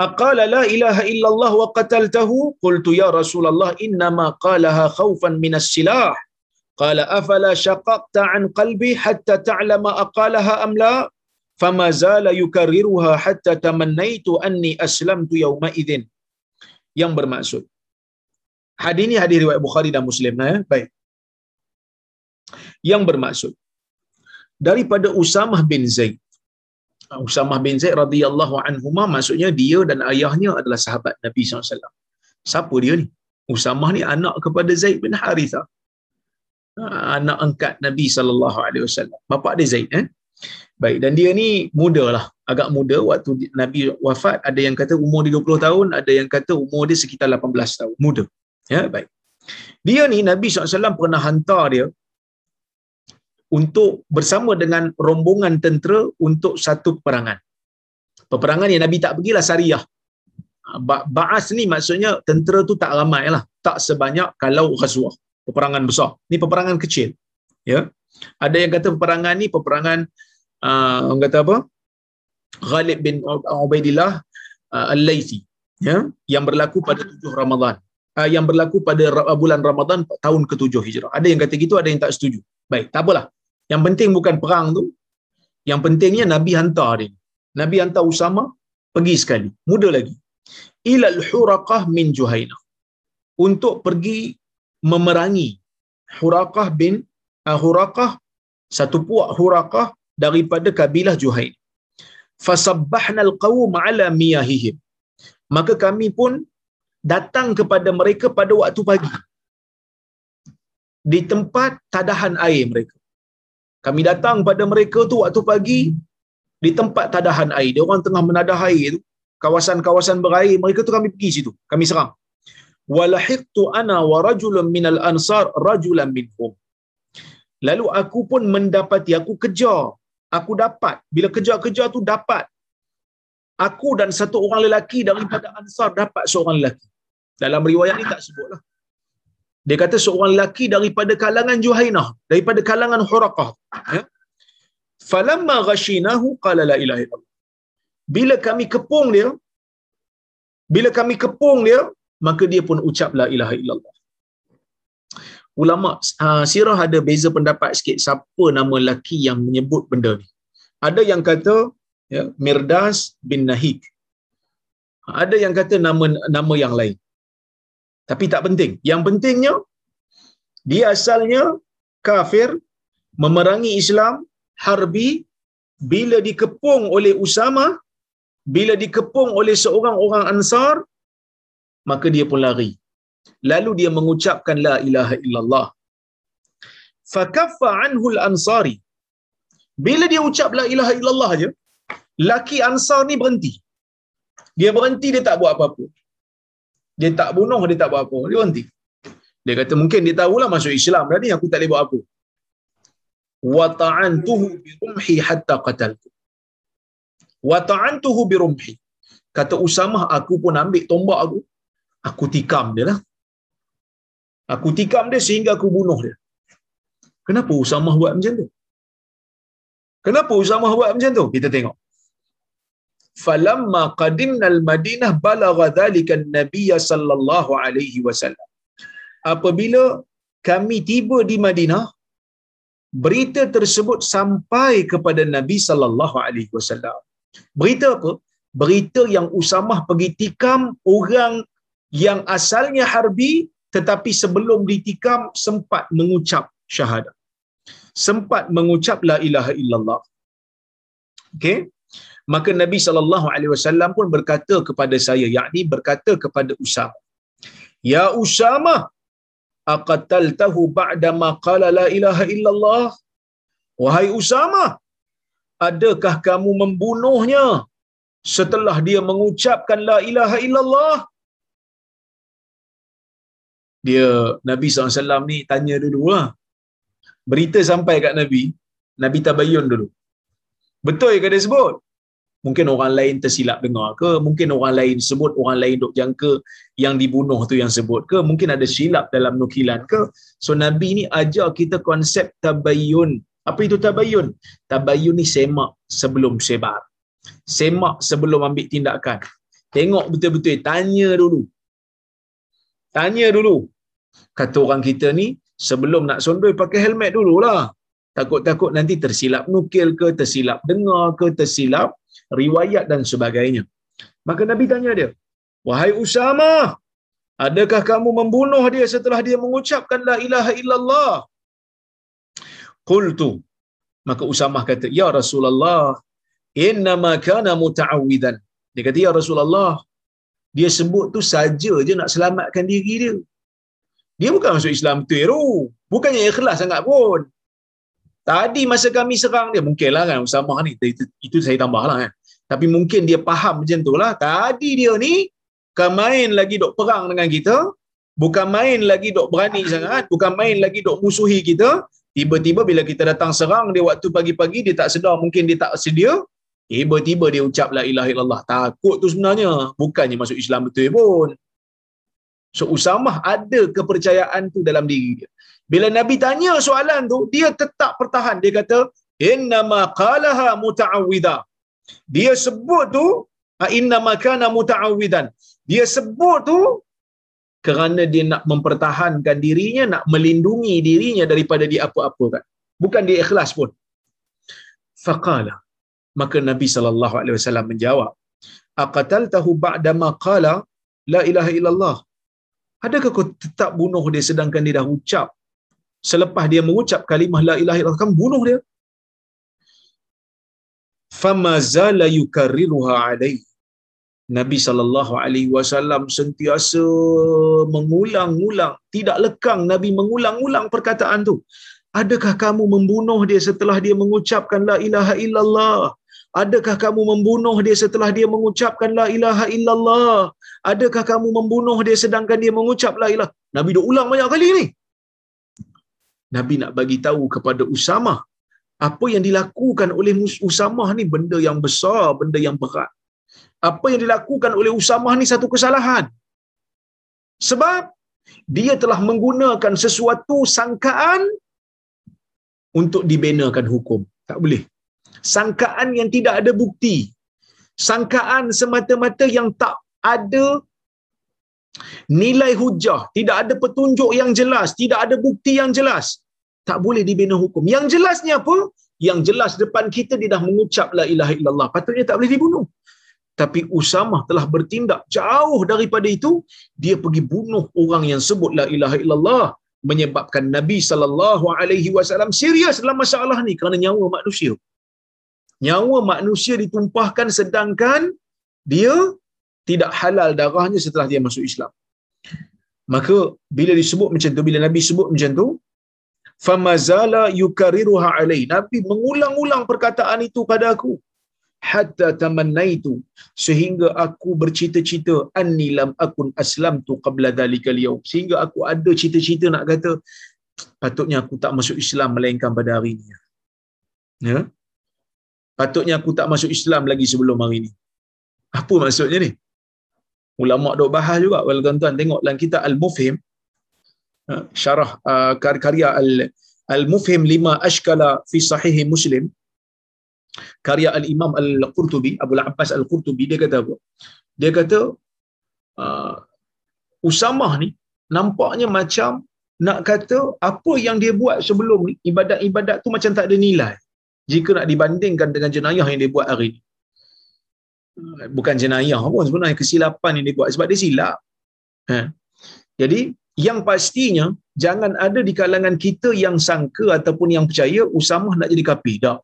أقال لا إله إلا الله وقتلته قلت يا رسول الله إنما قالها خوفا من السلاح قال أفلا شققت عن قلبي حتى تعلم أقالها أم لا فما زال يكررها حتى تمنيت أني أسلمت يومئذ yang bermaksud hadis ini hadis riwayat Bukhari dan Muslim nah, ya? baik yang bermaksud daripada Usamah bin Zaid Usamah bin Zaid radhiyallahu anhuma maksudnya dia dan ayahnya adalah sahabat Nabi SAW. Siapa dia ni? Usamah ni anak kepada Zaid bin Haritha. Anak angkat Nabi wasallam. Bapa dia Zaid eh. Baik dan dia ni muda lah, agak muda waktu Nabi wafat ada yang kata umur dia 20 tahun, ada yang kata umur dia sekitar 18 tahun, muda. Ya, baik. Dia ni Nabi SAW pernah hantar dia untuk bersama dengan rombongan tentera untuk satu peperangan. Peperangan yang Nabi tak pergilah Sariyah. Ba'as ni maksudnya tentera tu tak ramai lah. Tak sebanyak kalau Ghazwah. Peperangan besar. Ni peperangan kecil. Ya. Ada yang kata peperangan ni peperangan uh, orang kata apa? Ghalib bin Ubaidillah uh, Al-Laythi. Ya. Yang berlaku pada tujuh Ramadan. Uh, yang berlaku pada bulan Ramadan tahun ke-7 Hijrah. Ada yang kata gitu, ada yang tak setuju. Baik, tak apalah. Yang penting bukan perang tu. Yang pentingnya Nabi hantar dia. Nabi hantar Usama pergi sekali. Muda lagi. Ilal huraqah min Juhaina. Untuk pergi memerangi Huraqah bin uh, Huraqah satu puak Huraqah daripada kabilah Juhain. Fasabbahna al-qawm ala miyahihim. Maka kami pun datang kepada mereka pada waktu pagi. Di tempat tadahan air mereka. Kami datang pada mereka tu waktu pagi di tempat tadahan air. Dia orang tengah menadah air tu. Kawasan-kawasan berair mereka tu kami pergi situ. Kami serang. Walahiqtu ana wa rajulun minal ansar rajulan minhum. Lalu aku pun mendapati aku kejar. Aku dapat bila kejar-kejar tu dapat aku dan satu orang lelaki daripada ansar dapat seorang lelaki. Dalam riwayat ni tak sebutlah. Dia kata seorang lelaki daripada kalangan Juhainah, daripada kalangan Huraqah. Ya. Falamma ghashinahu qala la ilaha illallah. Bila kami kepung dia, bila kami kepung dia, maka dia pun ucap la ilaha illallah. Ulama uh, sirah ada beza pendapat sikit siapa nama lelaki yang menyebut benda ni. Ada yang kata ya, Mirdas bin Nahik. Ada yang kata nama nama yang lain. Tapi tak penting. Yang pentingnya dia asalnya kafir memerangi Islam harbi bila dikepung oleh Usama bila dikepung oleh seorang orang Ansar maka dia pun lari. Lalu dia mengucapkan la ilaha illallah. Fakaffa anhu al-ansari bila dia ucap la ilaha illallah aja laki Ansar ni berhenti. Dia berhenti dia tak buat apa-apa dia tak bunuh dia tak buat apa. Dia berhenti. Dia kata mungkin dia tahulah masuk Islam dah ni aku tak boleh buat apa. Wa ta'antuhu bi rumhi hatta qataltu. Wa ta'antuhu bi rumhi kata Usamah aku pun ambil tombak aku. Aku tikam dia lah. Aku tikam dia sehingga aku bunuh dia. Kenapa Usamah buat macam tu? Kenapa Usamah buat macam tu? Kita tengok falamma qadimna al-madinah balagha dhalika an-nabiy sallallahu alaihi wasallam. Apabila kami tiba di Madinah berita tersebut sampai kepada Nabi sallallahu alaihi wasallam. Berita apa? Berita yang Usamah pergi tikam orang yang asalnya harbi tetapi sebelum ditikam sempat mengucap syahadah sempat mengucap la ilaha illallah. Okey maka Nabi sallallahu alaihi wasallam pun berkata kepada saya yakni berkata kepada Usama ya Usama aqataltahu ba'da ma qala la ilaha illallah wahai Usama adakah kamu membunuhnya setelah dia mengucapkan la ilaha illallah dia Nabi SAW ni tanya dulu lah. Berita sampai kat Nabi, Nabi tabayun dulu. Betul ke dia sebut? Mungkin orang lain tersilap dengar ke? Mungkin orang lain sebut orang lain dok jangka yang dibunuh tu yang sebut ke? Mungkin ada silap dalam nukilan ke? So nabi ni ajar kita konsep tabayyun. Apa itu tabayyun? Tabayyun ni semak sebelum sebar. Semak sebelum ambil tindakan. Tengok betul-betul tanya dulu. Tanya dulu. Kata orang kita ni sebelum nak sondoi pakai helmet dululah. Takut-takut nanti tersilap nukil ke tersilap dengar ke tersilap riwayat dan sebagainya. Maka Nabi tanya dia, Wahai Usama, adakah kamu membunuh dia setelah dia mengucapkan la ilaha illallah? Qultu. Maka Usama kata, Ya Rasulullah, inna ma kana muta'awwidan dia kata ya Rasulullah dia sebut tu saja je nak selamatkan diri dia dia bukan masuk Islam tu Eru. bukannya ikhlas sangat pun tadi masa kami serang dia mungkinlah kan Usamah ni itu, itu saya tambahlah kan tapi mungkin dia faham macam tu lah tadi dia ni bukan main lagi dok perang dengan kita. Bukan main lagi dok berani sangat. Bukan main lagi dok musuhi kita. Tiba-tiba bila kita datang serang dia waktu pagi-pagi dia tak sedar mungkin dia tak sedia. Tiba-tiba dia ucap la ilaha illallah. Takut tu sebenarnya. Bukannya masuk Islam betul pun. So Usamah ada kepercayaan tu dalam diri dia. Bila Nabi tanya soalan tu dia tetap pertahan. Dia kata innama qalaha muta'awwidha dia sebut tu innama kana muta'awwidan. Dia sebut tu kerana dia nak mempertahankan dirinya nak melindungi dirinya daripada dia apa-apa kan bukan dia ikhlas pun. Faqala. Maka Nabi sallallahu alaihi wasallam menjawab aqataltahu ba'da ma qala la ilaha illallah. Adakah kau tetap bunuh dia sedangkan dia dah ucap? Selepas dia mengucap kalimah la ilaha illallah kamu bunuh dia fama zala yukarriruha alaihi Nabi sallallahu alaihi wasallam sentiasa mengulang-ulang tidak lekang Nabi mengulang-ulang perkataan tu. Adakah kamu membunuh dia setelah dia mengucapkan la ilaha illallah? Adakah kamu membunuh dia setelah dia mengucapkan la ilaha illallah? Adakah kamu membunuh dia sedangkan dia mengucap la ilaha Nabi dah ulang banyak kali ni. Nabi nak bagi tahu kepada Usama apa yang dilakukan oleh Usama ni benda yang besar benda yang berat apa yang dilakukan oleh Usamah ni satu kesalahan. Sebab dia telah menggunakan sesuatu sangkaan untuk dibenakan hukum. Tak boleh. Sangkaan yang tidak ada bukti. Sangkaan semata-mata yang tak ada nilai hujah, tidak ada petunjuk yang jelas, tidak ada bukti yang jelas. Tak boleh dibina hukum. Yang jelasnya apa? Yang jelas depan kita dia dah mengucap la ilaha illallah. Patutnya tak boleh dibunuh tapi Usamah telah bertindak jauh daripada itu dia pergi bunuh orang yang sebut la ilaha illallah menyebabkan Nabi wasallam serius dalam masalah ni kerana nyawa manusia nyawa manusia ditumpahkan sedangkan dia tidak halal darahnya setelah dia masuk Islam maka bila disebut macam tu bila Nabi sebut macam tu famazala yukariruha alai. Nabi mengulang-ulang perkataan itu pada aku. Hatta tamannaitu. Sehingga aku bercita-cita anni lam akun aslamtu qabla dzalikal yaum. Sehingga aku ada cita-cita nak kata patutnya aku tak masuk Islam melainkan pada hari ini. Ya? Patutnya aku tak masuk Islam lagi sebelum hari ini. Apa maksudnya ni? Ulama dok bahas juga. Kalau tuan-tuan tengok dalam kitab al-mufhim syarah uh, karya al al-mufhim lima ashkala fi sahih muslim karya al-Imam al-Qurtubi, Abu Abbas al-Qurtubi dia kata apa? Dia kata uh, Usamah ni nampaknya macam nak kata apa yang dia buat sebelum ni ibadat-ibadat tu macam tak ada nilai jika nak dibandingkan dengan jenayah yang dia buat hari ni. Bukan jenayah pun sebenarnya kesilapan yang dia buat sebab dia silap. Ha. Jadi yang pastinya jangan ada di kalangan kita yang sangka ataupun yang percaya Usamah nak jadi kafir. Tak.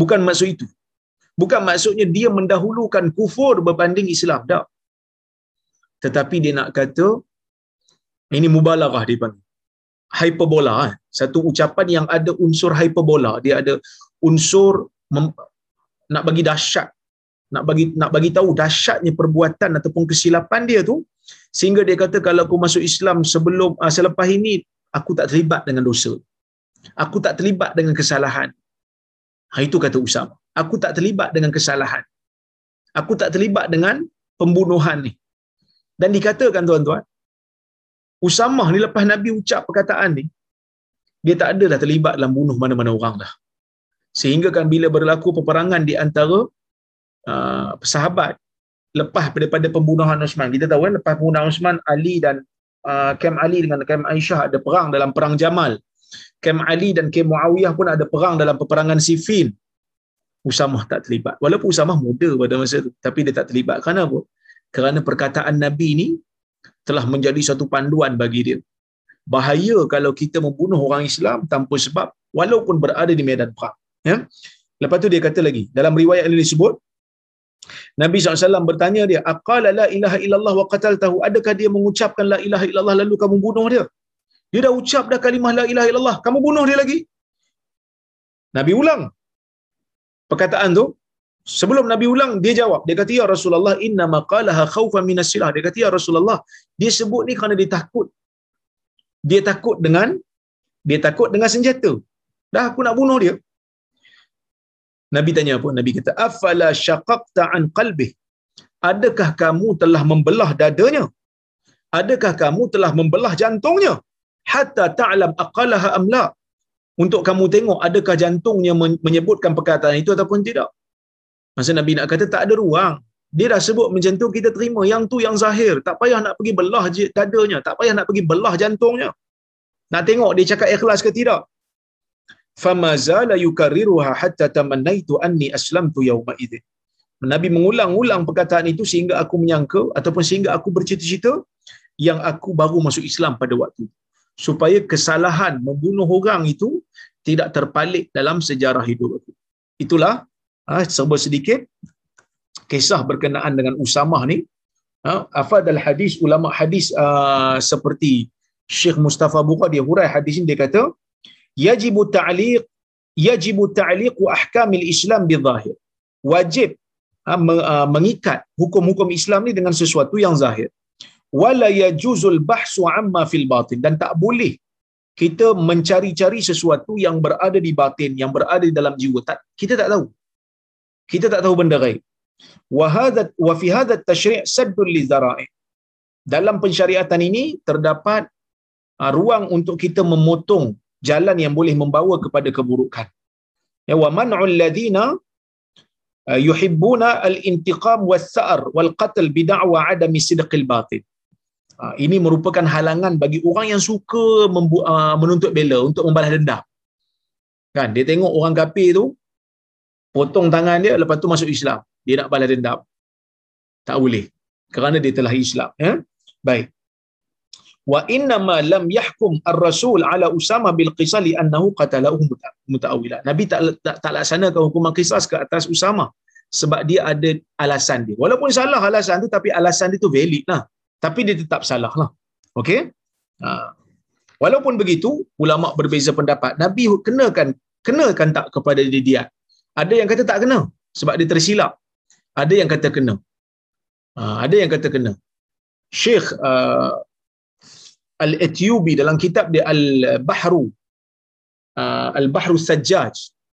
Bukan maksud itu. Bukan maksudnya dia mendahulukan kufur berbanding Islam. Tak. Tetapi dia nak kata, ini mubalaghah dia panggil. Hyperbola. Eh. Satu ucapan yang ada unsur hyperbola. Dia ada unsur mem- nak bagi dahsyat. Nak bagi nak bagi tahu dahsyatnya perbuatan ataupun kesilapan dia tu sehingga dia kata kalau aku masuk Islam sebelum uh, selepas ini aku tak terlibat dengan dosa. Aku tak terlibat dengan kesalahan. Ha, itu kata Usama. Aku tak terlibat dengan kesalahan. Aku tak terlibat dengan pembunuhan ni. Dan dikatakan tuan-tuan, Usamah ni lepas Nabi ucap perkataan ni, dia tak ada dah terlibat dalam bunuh mana-mana orang dah. Sehingga kan bila berlaku peperangan di antara uh, sahabat, lepas daripada pembunuhan Osman, kita tahu kan lepas pembunuhan Osman, Ali dan uh, Kem Ali dengan Kem Aisyah ada perang dalam perang Jamal. Kem Ali dan Kem Muawiyah pun ada perang dalam peperangan Siffin. Usamah tak terlibat. Walaupun Usamah muda pada masa itu, tapi dia tak terlibat. Kerana apa? Kerana perkataan Nabi ini telah menjadi satu panduan bagi dia. Bahaya kalau kita membunuh orang Islam tanpa sebab walaupun berada di medan perang. Ya? Lepas tu dia kata lagi, dalam riwayat ini disebut, Nabi SAW bertanya dia, Aqala la ilaha illallah wa qataltahu. Adakah dia mengucapkan la ilaha illallah lalu kamu bunuh dia? Dia dah ucap dah kalimah la ilaha illallah. Kamu bunuh dia lagi? Nabi ulang. Perkataan tu, sebelum Nabi ulang, dia jawab. Dia kata, Ya Rasulullah, inna maqalaha khawfa minas silah. Dia kata, Ya Rasulullah, dia sebut ni kerana dia takut. Dia takut dengan dia takut dengan senjata. Dah aku nak bunuh dia. Nabi tanya apa? Nabi kata, "Afala syaqaqta an qalbih?" Adakah kamu telah membelah dadanya? Adakah kamu telah membelah jantungnya? Hatta ta'lam aqalaha am la? Untuk kamu tengok adakah jantungnya menyebutkan perkataan itu ataupun tidak. Masa Nabi nak kata tak ada ruang. Dia dah sebut macam tu kita terima yang tu yang zahir. Tak payah nak pergi belah dadanya, tak payah nak pergi belah jantungnya. Nak tengok dia cakap ikhlas ke tidak. Fama zala yukarriruha hatta tamannaitu anni aslamtu yawma idzin. Nabi mengulang-ulang perkataan itu sehingga aku menyangka ataupun sehingga aku bercita-cita yang aku baru masuk Islam pada waktu supaya kesalahan membunuh orang itu tidak terpalik dalam sejarah hidup aku. Itulah ah serba sedikit kisah berkenaan dengan Usamah ni. Ha, afadal hadis ulama hadis uh, seperti Syekh Mustafa Bukhari dia hurai hadis ini dia kata yajibu ta'liq yajibu ta'liq ahkamil Islam bizahir. Wajib ha, mengikat hukum-hukum Islam ni dengan sesuatu yang zahir. Wala yajuzul bahsu amma fil batin dan tak boleh kita mencari-cari sesuatu yang berada di batin, yang berada di dalam jiwa. Tak, kita tak tahu. Kita tak tahu benda gaib. Wa hadha wa fi hadha at-tashri' saddun li Dalam pensyariatan ini terdapat uh, ruang untuk kita memotong jalan yang boleh membawa kepada keburukan. Ya wa man'ul ladina uh, yuhibbuna al-intiqam was-sa'r wal qatl bi da'wa 'adami sidqil batin. Uh, ini merupakan halangan bagi orang yang suka membu- uh, menuntut bela untuk membalas dendam. Kan dia tengok orang kafir tu potong tangan dia lepas tu masuk Islam. Dia nak balas dendam. Tak boleh. Kerana dia telah Islam, ya. Baik wa inna ma lam yahkum ar-rasul ala usama bil qisas li annahu qatalahu mutaawila nabi tak tak, tak laksanakan hukuman qisas ke atas usama sebab dia ada alasan dia. Walaupun salah alasan tu tapi alasan dia tu valid lah. Tapi dia tetap salah lah. Okey? Ha. walaupun begitu ulama berbeza pendapat. Nabi kenakan kenakan tak kepada dia dia? Ada yang kata tak kena sebab dia tersilap. Ada yang kata kena. Ha, ada yang kata kena. Syekh uh, Al-Ethiopi dalam kitab dia Al-Bahru uh, Al-Bahru Sajjaj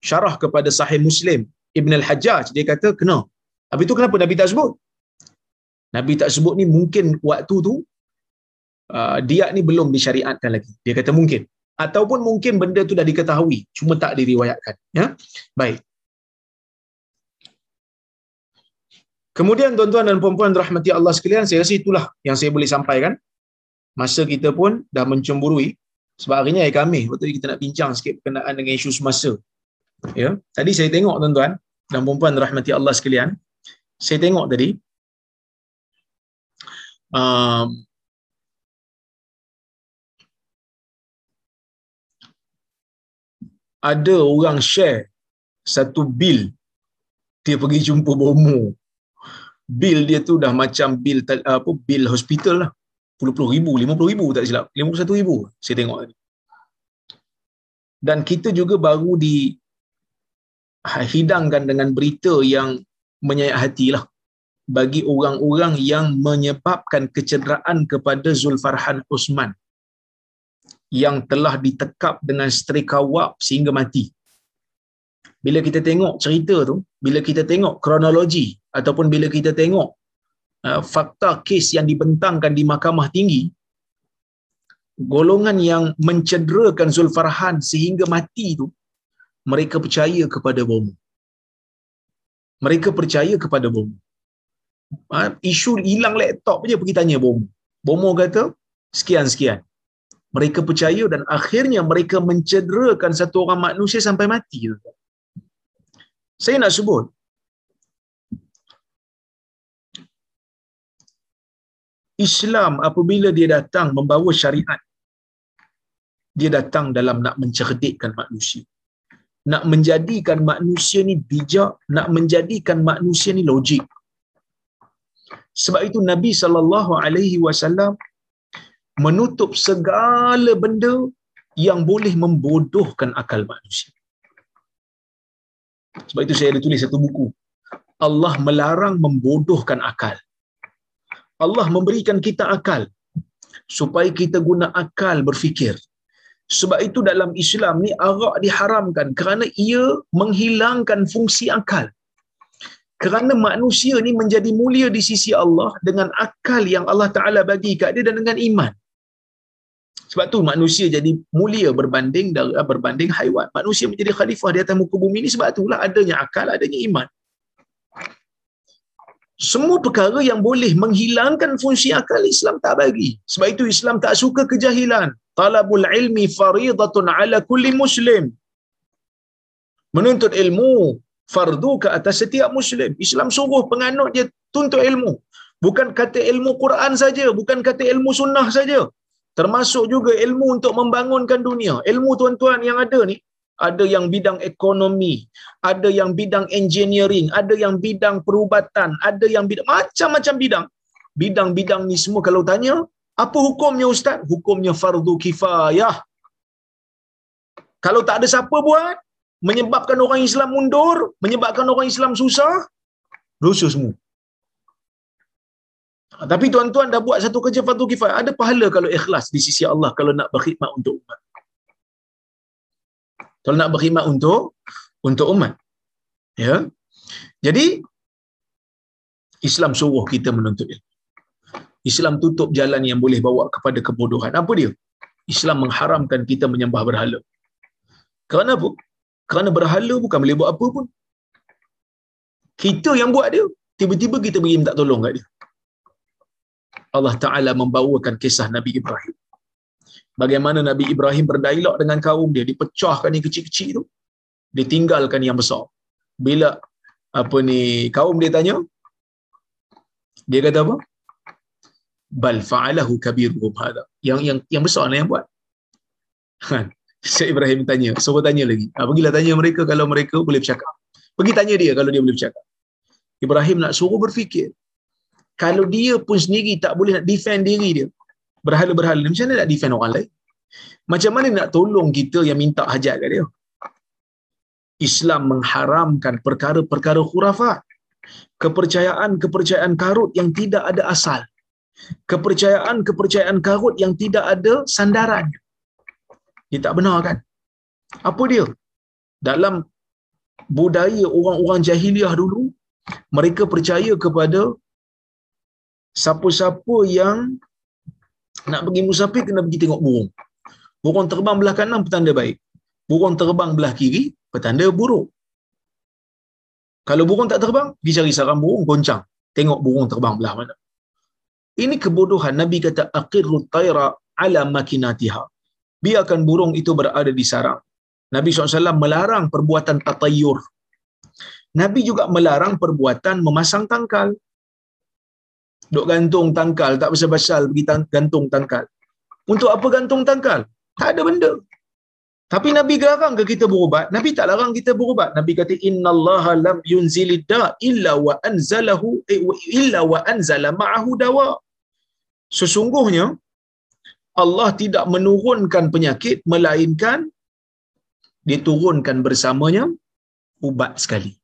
syarah kepada Sahih Muslim Ibn Al-Hajjaj dia kata kena Habis tu kenapa Nabi tak sebut? Nabi tak sebut ni mungkin waktu tu uh, dia ni belum disyariatkan lagi. Dia kata mungkin. Ataupun mungkin benda tu dah diketahui cuma tak diriwayatkan. Ya? Baik. Kemudian tuan-tuan dan puan-puan rahmati Allah sekalian, saya rasa itulah yang saya boleh sampaikan masa kita pun dah mencemburui sebab hari ni hari Khamis waktu kita nak bincang sikit berkenaan dengan isu semasa. Ya tadi saya tengok tuan-tuan dan puan-puan rahmati Allah sekalian saya tengok tadi um, ada orang share satu bil dia pergi jumpa bomo. Bil dia tu dah macam bil apa bil hospital lah puluh-puluh ribu, lima puluh ribu tak silap, lima puluh satu ribu saya tengok tadi. Dan kita juga baru di hidangkan dengan berita yang menyayat hati lah bagi orang-orang yang menyebabkan kecederaan kepada Zulfarhan Osman yang telah ditekap dengan strika wap sehingga mati. Bila kita tengok cerita tu, bila kita tengok kronologi ataupun bila kita tengok fakta kes yang dibentangkan di mahkamah tinggi golongan yang mencederakan Zulfarhan sehingga mati itu mereka percaya kepada bom. Mereka percaya kepada bom. Ha, isu hilang laptop je pergi tanya bom. Bomo kata sekian sekian. Mereka percaya dan akhirnya mereka mencederakan satu orang manusia sampai mati. Saya nak sebut Islam apabila dia datang membawa syariat dia datang dalam nak mencerdikkan manusia nak menjadikan manusia ni bijak, nak menjadikan manusia ni logik. Sebab itu Nabi sallallahu alaihi wasallam menutup segala benda yang boleh membodohkan akal manusia. Sebab itu saya ada tulis satu buku. Allah melarang membodohkan akal. Allah memberikan kita akal supaya kita guna akal berfikir. Sebab itu dalam Islam ni arak diharamkan kerana ia menghilangkan fungsi akal. Kerana manusia ni menjadi mulia di sisi Allah dengan akal yang Allah Ta'ala bagi kat dia dan dengan iman. Sebab tu manusia jadi mulia berbanding berbanding haiwan. Manusia menjadi khalifah di atas muka bumi ni sebab itulah adanya akal, adanya iman. Semua perkara yang boleh menghilangkan fungsi akal Islam tak bagi. Sebab itu Islam tak suka kejahilan. Talabul ilmi faridatun ala kulli muslim. Menuntut ilmu fardu ke atas setiap muslim. Islam suruh penganut dia tuntut ilmu. Bukan kata ilmu Quran saja, bukan kata ilmu sunnah saja termasuk juga ilmu untuk membangunkan dunia. Ilmu tuan-tuan yang ada ni, ada yang bidang ekonomi, ada yang bidang engineering, ada yang bidang perubatan, ada yang bidang macam-macam bidang. Bidang-bidang ni semua kalau tanya, apa hukumnya ustaz? Hukumnya fardu kifayah. Kalau tak ada siapa buat, menyebabkan orang Islam mundur, menyebabkan orang Islam susah, dosa semua. Ha, tapi tuan-tuan dah buat satu kerja fardu kifayah, ada pahala kalau ikhlas di sisi Allah kalau nak berkhidmat untuk umat. Kalau nak berkhidmat untuk untuk umat. Ya. Jadi Islam suruh kita menuntut ilmu. Islam tutup jalan yang boleh bawa kepada kebodohan. Apa dia? Islam mengharamkan kita menyembah berhala. Kerana apa? Kerana berhala bukan boleh buat apa pun. Kita yang buat dia, tiba-tiba kita pergi minta tolong kat dia. Allah Ta'ala membawakan kisah Nabi Ibrahim. Bagaimana Nabi Ibrahim berdialog dengan kaum dia, dipecahkan yang kecil-kecil tu, ditinggalkan yang besar. Bila apa ni kaum dia tanya, dia kata apa? Bal fa'alahu kabiruhum hada. Yang yang yang besar lah yang buat. Ha, *laughs* Syekh Ibrahim tanya, suruh tanya lagi. Ha, pergilah tanya mereka kalau mereka boleh bercakap. Pergi tanya dia kalau dia boleh bercakap. Ibrahim nak suruh berfikir kalau dia pun sendiri tak boleh nak defend diri dia berhala-berhala macam mana nak defend orang lain? Macam mana nak tolong kita yang minta hajat kat dia? Islam mengharamkan perkara-perkara khurafat. Kepercayaan-kepercayaan karut yang tidak ada asal. Kepercayaan-kepercayaan karut yang tidak ada sandaran. Dia tak benar kan? Apa dia? Dalam budaya orang-orang jahiliah dulu mereka percaya kepada siapa-siapa yang nak pergi musafir kena pergi tengok burung. Burung terbang belah kanan petanda baik. Burung terbang belah kiri petanda buruk. Kalau burung tak terbang, pergi cari sarang burung, goncang. Tengok burung terbang belah mana. Ini kebodohan. Nabi kata, Aqirru tayra ala makinatiha. Biarkan burung itu berada di sarang. Nabi SAW melarang perbuatan tatayur. Nabi juga melarang perbuatan memasang tangkal duk gantung tangkal tak pasal-pasal pergi gantung tangkal. Untuk apa gantung tangkal? Tak ada benda. Tapi nabi larang ke kita berubat? Nabi tak larang kita berubat. Nabi kata innallaha lam yunzilidda illa wa anzalahu eh, illa wa anzala ma'ahu dawa. Sesungguhnya Allah tidak menurunkan penyakit melainkan diturunkan bersamanya ubat sekali.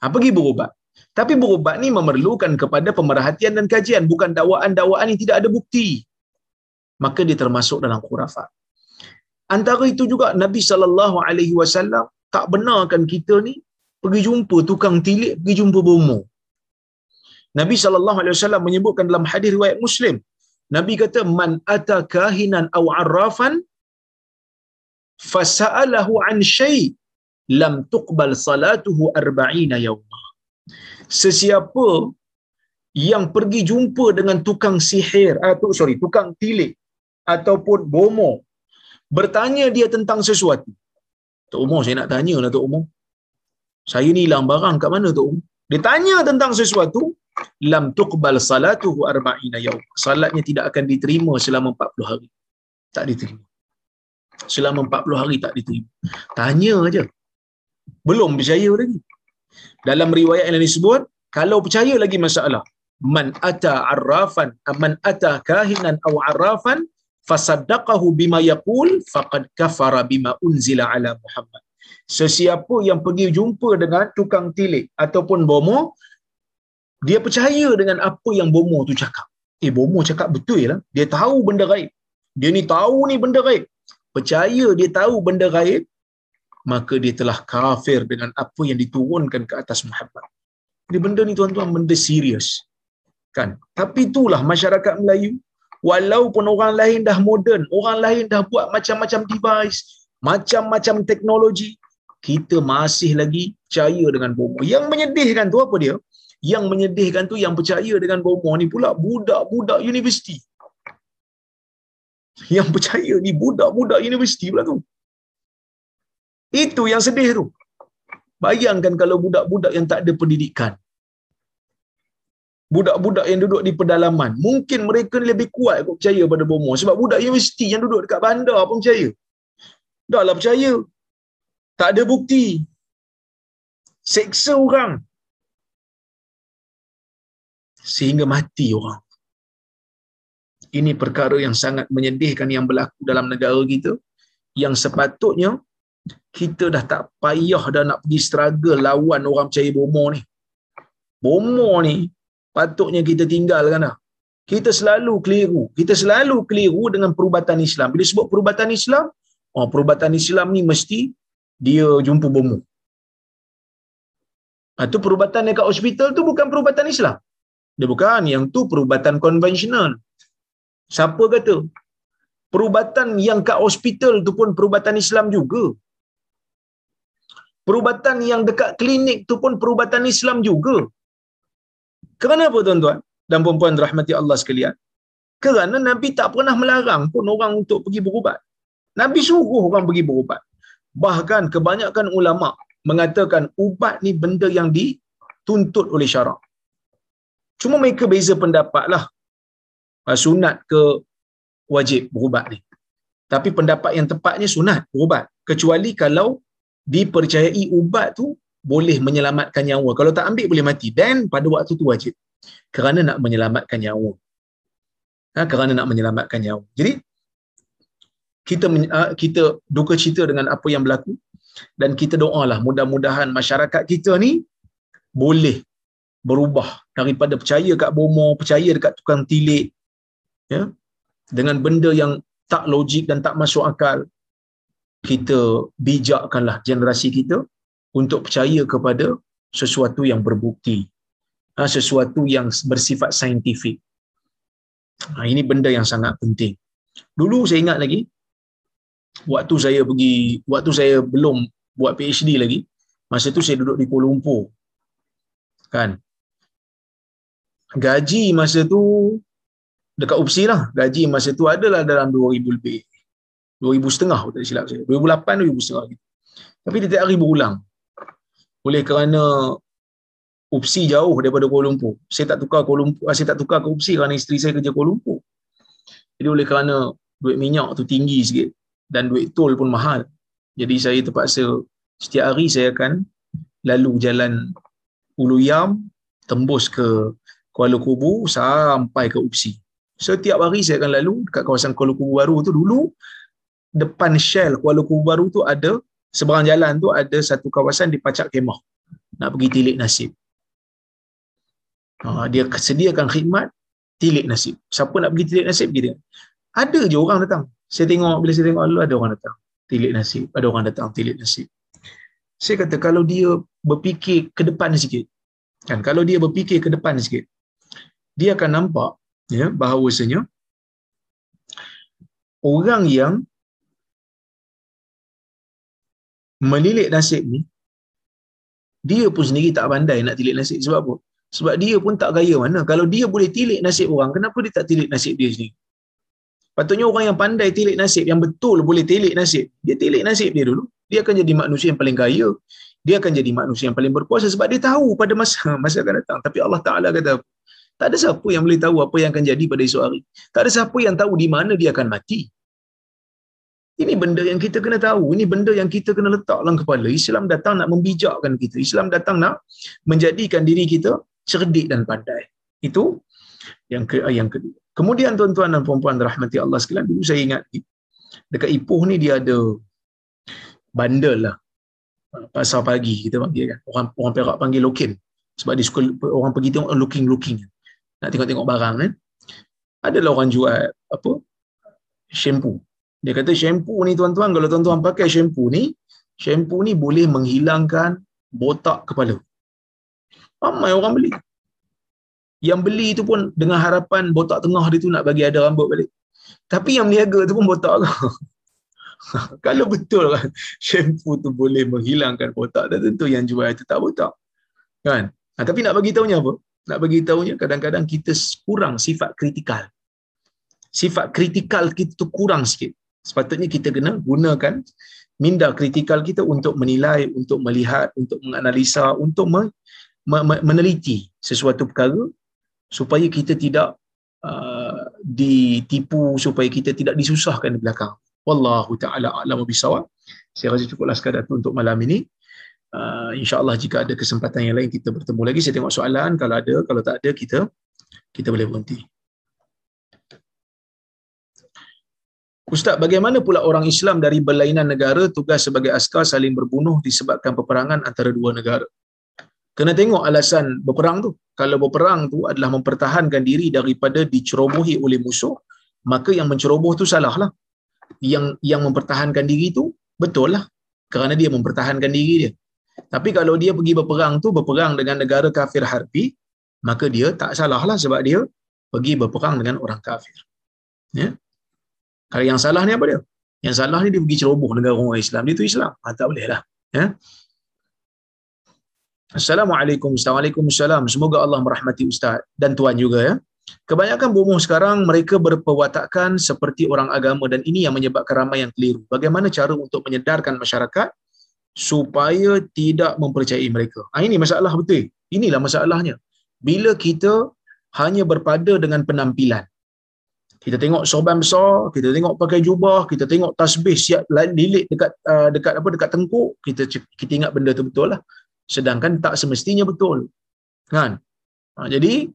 Apa pergi berubat? Tapi berubat ni memerlukan kepada pemerhatian dan kajian, bukan dakwaan-dakwaan yang tidak ada bukti. Maka dia termasuk dalam khurafat. Antara itu juga Nabi sallallahu alaihi wasallam tak benarkan kita ni pergi jumpa tukang tilik, pergi jumpa bomo. Nabi sallallahu alaihi wasallam menyebutkan dalam hadis riwayat Muslim, Nabi kata man ata kahinan aw arrafan fasa'alahu an syai lam tuqbal salatuhu 40 yawma sesiapa yang pergi jumpa dengan tukang sihir atau sorry tukang tilik ataupun bomo bertanya dia tentang sesuatu Tok Umar saya nak tanya lah Tok Umar saya ni hilang barang kat mana Tok Umar dia tanya tentang sesuatu lam tuqbal salatuhu arba'ina yaum salatnya tidak akan diterima selama 40 hari tak diterima selama 40 hari tak diterima. Tanya aja. Belum percaya lagi. Dalam riwayat yang disebut, kalau percaya lagi masalah. Man ata arrafan, man ata kahinan aw arrafan, fasaddaqahu bima yaqul faqad kafara bima unzila ala Muhammad. Sesiapa yang pergi jumpa dengan tukang tilik ataupun bomo, dia percaya dengan apa yang bomo tu cakap. Eh bomo cakap betul lah. Dia tahu benda gaib. Dia ni tahu ni benda gaib. Percaya dia tahu benda gaib, maka dia telah kafir dengan apa yang diturunkan ke atas Muhammad. Jadi benda ni tuan-tuan benda serius. Kan? Tapi itulah masyarakat Melayu walaupun orang lain dah moden, orang lain dah buat macam-macam device, macam-macam teknologi, kita masih lagi percaya dengan bomo. Yang menyedihkan tu apa dia? Yang menyedihkan tu yang percaya dengan bomo ni pula budak-budak universiti. Yang percaya ni budak-budak universiti pula tu. Itu yang sedih tu. Bayangkan kalau budak-budak yang tak ada pendidikan. Budak-budak yang duduk di pedalaman. Mungkin mereka ni lebih kuat kot percaya pada bomo. Sebab budak universiti yang duduk dekat bandar pun percaya. Dah lah percaya. Tak ada bukti. Seksa orang. Sehingga mati orang. Ini perkara yang sangat menyedihkan yang berlaku dalam negara kita. Yang sepatutnya kita dah tak payah dah nak pergi struggle lawan orang percaya bomo ni. Bomo ni patutnya kita tinggalkan dah. Kita selalu keliru. Kita selalu keliru dengan perubatan Islam. Bila sebut perubatan Islam, oh perubatan Islam ni mesti dia jumpa bomo. Itu ha, perubatan dekat hospital tu bukan perubatan Islam. Dia bukan. Yang tu perubatan konvensional. Siapa kata? Perubatan yang kat hospital tu pun perubatan Islam juga. Perubatan yang dekat klinik tu pun perubatan Islam juga. Kenapa tuan-tuan dan puan-puan rahmati Allah sekalian? Kerana Nabi tak pernah melarang pun orang untuk pergi berubat. Nabi suruh orang pergi berubat. Bahkan kebanyakan ulama mengatakan ubat ni benda yang dituntut oleh syarak. Cuma mereka beza pendapat lah. Ah, sunat ke wajib berubat ni. Tapi pendapat yang tepatnya sunat berubat. Kecuali kalau dipercayai ubat tu boleh menyelamatkan nyawa. Kalau tak ambil boleh mati. Dan pada waktu tu wajib. Kerana nak menyelamatkan nyawa. Ha, kerana nak menyelamatkan nyawa. Jadi kita uh, kita duka cita dengan apa yang berlaku dan kita doalah mudah-mudahan masyarakat kita ni boleh berubah daripada percaya kat bomo, percaya dekat tukang tilik ya dengan benda yang tak logik dan tak masuk akal kita bijakkanlah generasi kita untuk percaya kepada sesuatu yang berbukti. Ha, sesuatu yang bersifat saintifik. Ha, ini benda yang sangat penting. Dulu saya ingat lagi waktu saya pergi waktu saya belum buat PhD lagi masa tu saya duduk di Kuala Lumpur. Kan? Gaji masa tu dekat UPSI lah gaji masa tu adalah dalam 2000 lebih 2000 setengah tak silap saya. 2008 2000 setengah gitu. tapi dia tiap hari berulang. Oleh kerana UPSI jauh daripada Kuala Lumpur. Saya tak tukar Kuala Lumpur saya tak tukar ke UPSI kerana isteri saya kerja Kuala Lumpur. Jadi oleh kerana duit minyak tu tinggi sikit dan duit tol pun mahal jadi saya terpaksa setiap hari saya akan lalu jalan Ulu Yam tembus ke Kuala Kubu sampai ke UPSI. Setiap hari saya akan lalu dekat kawasan Kuala Kubu baru tu dulu depan Shell Kuala Kubu baru tu ada seberang jalan tu ada satu kawasan di Pacak Kemah. Nak pergi tilik nasib. Ha, dia sediakan khidmat tilik nasib. Siapa nak pergi tilik nasib kita ada je orang datang. Saya tengok bila saya tengok Allah ada orang datang tilik nasib. Ada orang datang tilik nasib. Saya kata kalau dia berfikir ke depan sikit kan? Kalau dia berfikir ke depan sikit dia akan nampak ya bahawasanya orang yang melilit nasib ni dia pun sendiri tak pandai nak tilik nasib. Sebab apa? Sebab dia pun tak gaya mana. Kalau dia boleh tilik nasib orang kenapa dia tak tilik nasib dia sendiri? Patutnya orang yang pandai tilik nasib yang betul boleh tilik nasib dia tilik nasib dia dulu. Dia akan jadi manusia yang paling kaya dia akan jadi manusia yang paling berkuasa sebab dia tahu pada masa *laughs* masa akan datang. Tapi Allah Taala kata tak ada siapa yang boleh tahu apa yang akan jadi pada esok hari. Tak ada siapa yang tahu di mana dia akan mati Ini benda yang kita kena tahu. Ini benda yang kita kena letak dalam kepala. Islam datang nak membijakkan kita. Islam datang nak menjadikan diri kita cerdik dan pandai. Itu yang ke yang kedua. Kemudian tuan-tuan dan puan-puan rahmati Allah sekalian, dulu saya ingat dekat Ipoh ni dia ada bandel lah. Pasar pagi kita panggil kan. Orang orang Perak panggil lokin. Sebab di sekolah orang pergi tengok looking looking. Nak tengok-tengok barang kan. Adalah orang jual apa? Shampoo. Dia kata shampoo ni tuan-tuan kalau tuan-tuan pakai shampoo ni, shampoo ni boleh menghilangkan botak kepala. Ramai orang beli. Yang beli tu pun dengan harapan botak tengah dia tu nak bagi ada rambut balik. Tapi yang meniaga tu pun botak kau. *laughs* Kalau betul kan shampoo tu boleh menghilangkan botak dan tentu yang jual itu tak botak. Kan? Ha, tapi nak bagi tahunya apa? Nak bagi tahunya kadang-kadang kita kurang sifat kritikal. Sifat kritikal kita tu kurang sikit. Sepatutnya kita kena gunakan minda kritikal kita untuk menilai, untuk melihat, untuk menganalisa, untuk me- me- meneliti sesuatu perkara supaya kita tidak uh, ditipu, supaya kita tidak disusahkan di belakang. Wallahu ta'ala a'lamu bisawab. Saya rasa cukuplah sekadar untuk malam ini. Uh, InsyaAllah jika ada kesempatan yang lain kita bertemu lagi. Saya tengok soalan. Kalau ada, kalau tak ada, kita kita boleh berhenti. Ustaz, bagaimana pula orang Islam dari berlainan negara tugas sebagai askar saling berbunuh disebabkan peperangan antara dua negara? Kena tengok alasan berperang tu. Kalau berperang tu adalah mempertahankan diri daripada dicerobohi oleh musuh, maka yang menceroboh tu salah lah. Yang yang mempertahankan diri tu betul lah. Kerana dia mempertahankan diri dia. Tapi kalau dia pergi berperang tu, berperang dengan negara kafir harbi, maka dia tak salah lah sebab dia pergi berperang dengan orang kafir. Ya? Kalau yang salah ni apa dia? Yang salah ni dia pergi ceroboh negara orang Islam. Dia tu Islam. Ha, tak boleh lah. Ya? Assalamualaikum. Assalamualaikum. Semoga Allah merahmati Ustaz dan Tuan juga ya. Kebanyakan bomoh sekarang mereka berperwatakan seperti orang agama dan ini yang menyebabkan ramai yang keliru. Bagaimana cara untuk menyedarkan masyarakat supaya tidak mempercayai mereka? Ha, ini masalah betul. Inilah masalahnya. Bila kita hanya berpada dengan penampilan, kita tengok sorban besar, kita tengok pakai jubah, kita tengok tasbih siap lilit dekat uh, dekat apa dekat tengkuk, kita kita ingat benda tu betul lah. Sedangkan tak semestinya betul. Kan? Ha, jadi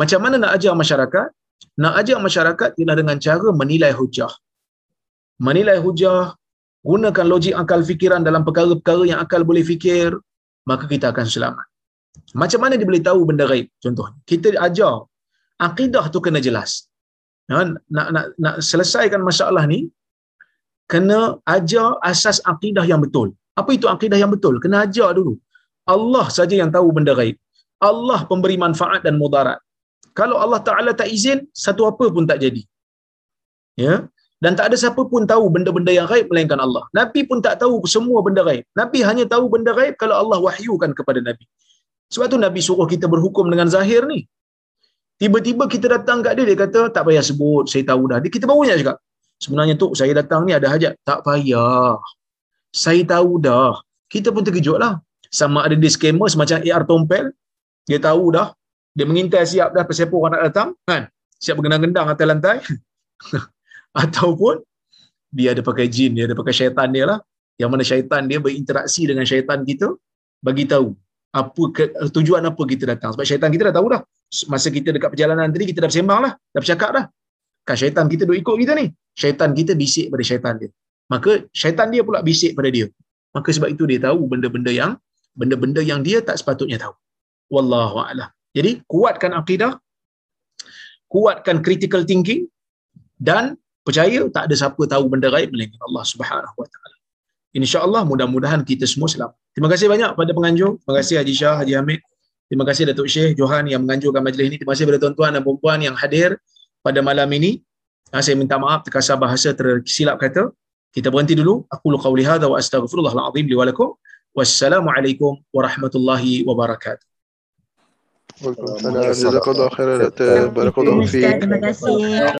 macam mana nak ajar masyarakat? Nak ajar masyarakat ialah dengan cara menilai hujah. Menilai hujah, gunakan logik akal fikiran dalam perkara-perkara yang akal boleh fikir, maka kita akan selamat. Macam mana dia boleh tahu benda gaib? Contohnya, kita ajar akidah tu kena jelas. Ya, nak, nak, nak selesaikan masalah ni, kena ajar asas akidah yang betul. Apa itu akidah yang betul? Kena ajar dulu. Allah saja yang tahu benda gaib. Allah pemberi manfaat dan mudarat. Kalau Allah Ta'ala tak izin, satu apa pun tak jadi. Ya? Dan tak ada siapa pun tahu benda-benda yang gaib melainkan Allah. Nabi pun tak tahu semua benda gaib. Nabi hanya tahu benda gaib kalau Allah wahyukan kepada Nabi. Sebab tu Nabi suruh kita berhukum dengan zahir ni. Tiba-tiba kita datang kat dia, dia kata, tak payah sebut, saya tahu dah. Dia, kita baru nak cakap. Sebenarnya tu saya datang ni ada hajat. Tak payah. Saya tahu dah. Kita pun terkejut lah. Sama ada disclaimer semacam AR Tompel. Dia tahu dah. Dia mengintai siap dah siapa orang nak datang. Kan? Siap bergendang-gendang atas lantai. *laughs* Ataupun dia ada pakai jin, dia ada pakai syaitan dia lah. Yang mana syaitan dia berinteraksi dengan syaitan kita. Bagi tahu apa ke, tujuan apa kita datang. Sebab syaitan kita dah tahu dah. Masa kita dekat perjalanan tadi, kita dah bersembang lah. Dah bercakap dah. Kan syaitan kita duk ikut kita ni. Syaitan kita bisik pada syaitan dia. Maka syaitan dia pula bisik pada dia. Maka sebab itu dia tahu benda-benda yang benda-benda yang dia tak sepatutnya tahu. Wallahu a'lam. Jadi kuatkan akidah, kuatkan critical thinking dan percaya tak ada siapa tahu benda gaib melainkan Allah Subhanahu wa taala. Insya-Allah mudah-mudahan kita semua selamat. Terima kasih banyak pada penganjur. Terima kasih Haji Shah, Haji Hamid. Terima kasih Datuk Syekh Johan yang menganjurkan majlis ini. Terima kasih kepada tuan-tuan dan puan yang hadir pada malam ini. Ah, saya minta maaf terkasar bahasa tersilap kata. Kita berhenti dulu. Aku lu qauli hadza wa astaghfirullahal azim li wa lakum. Wassalamualaikum warahmatullahi wabarakatuh. Waalaikumsalam. Jazakallah khairan. Barakallahu fiik. Terima kasih.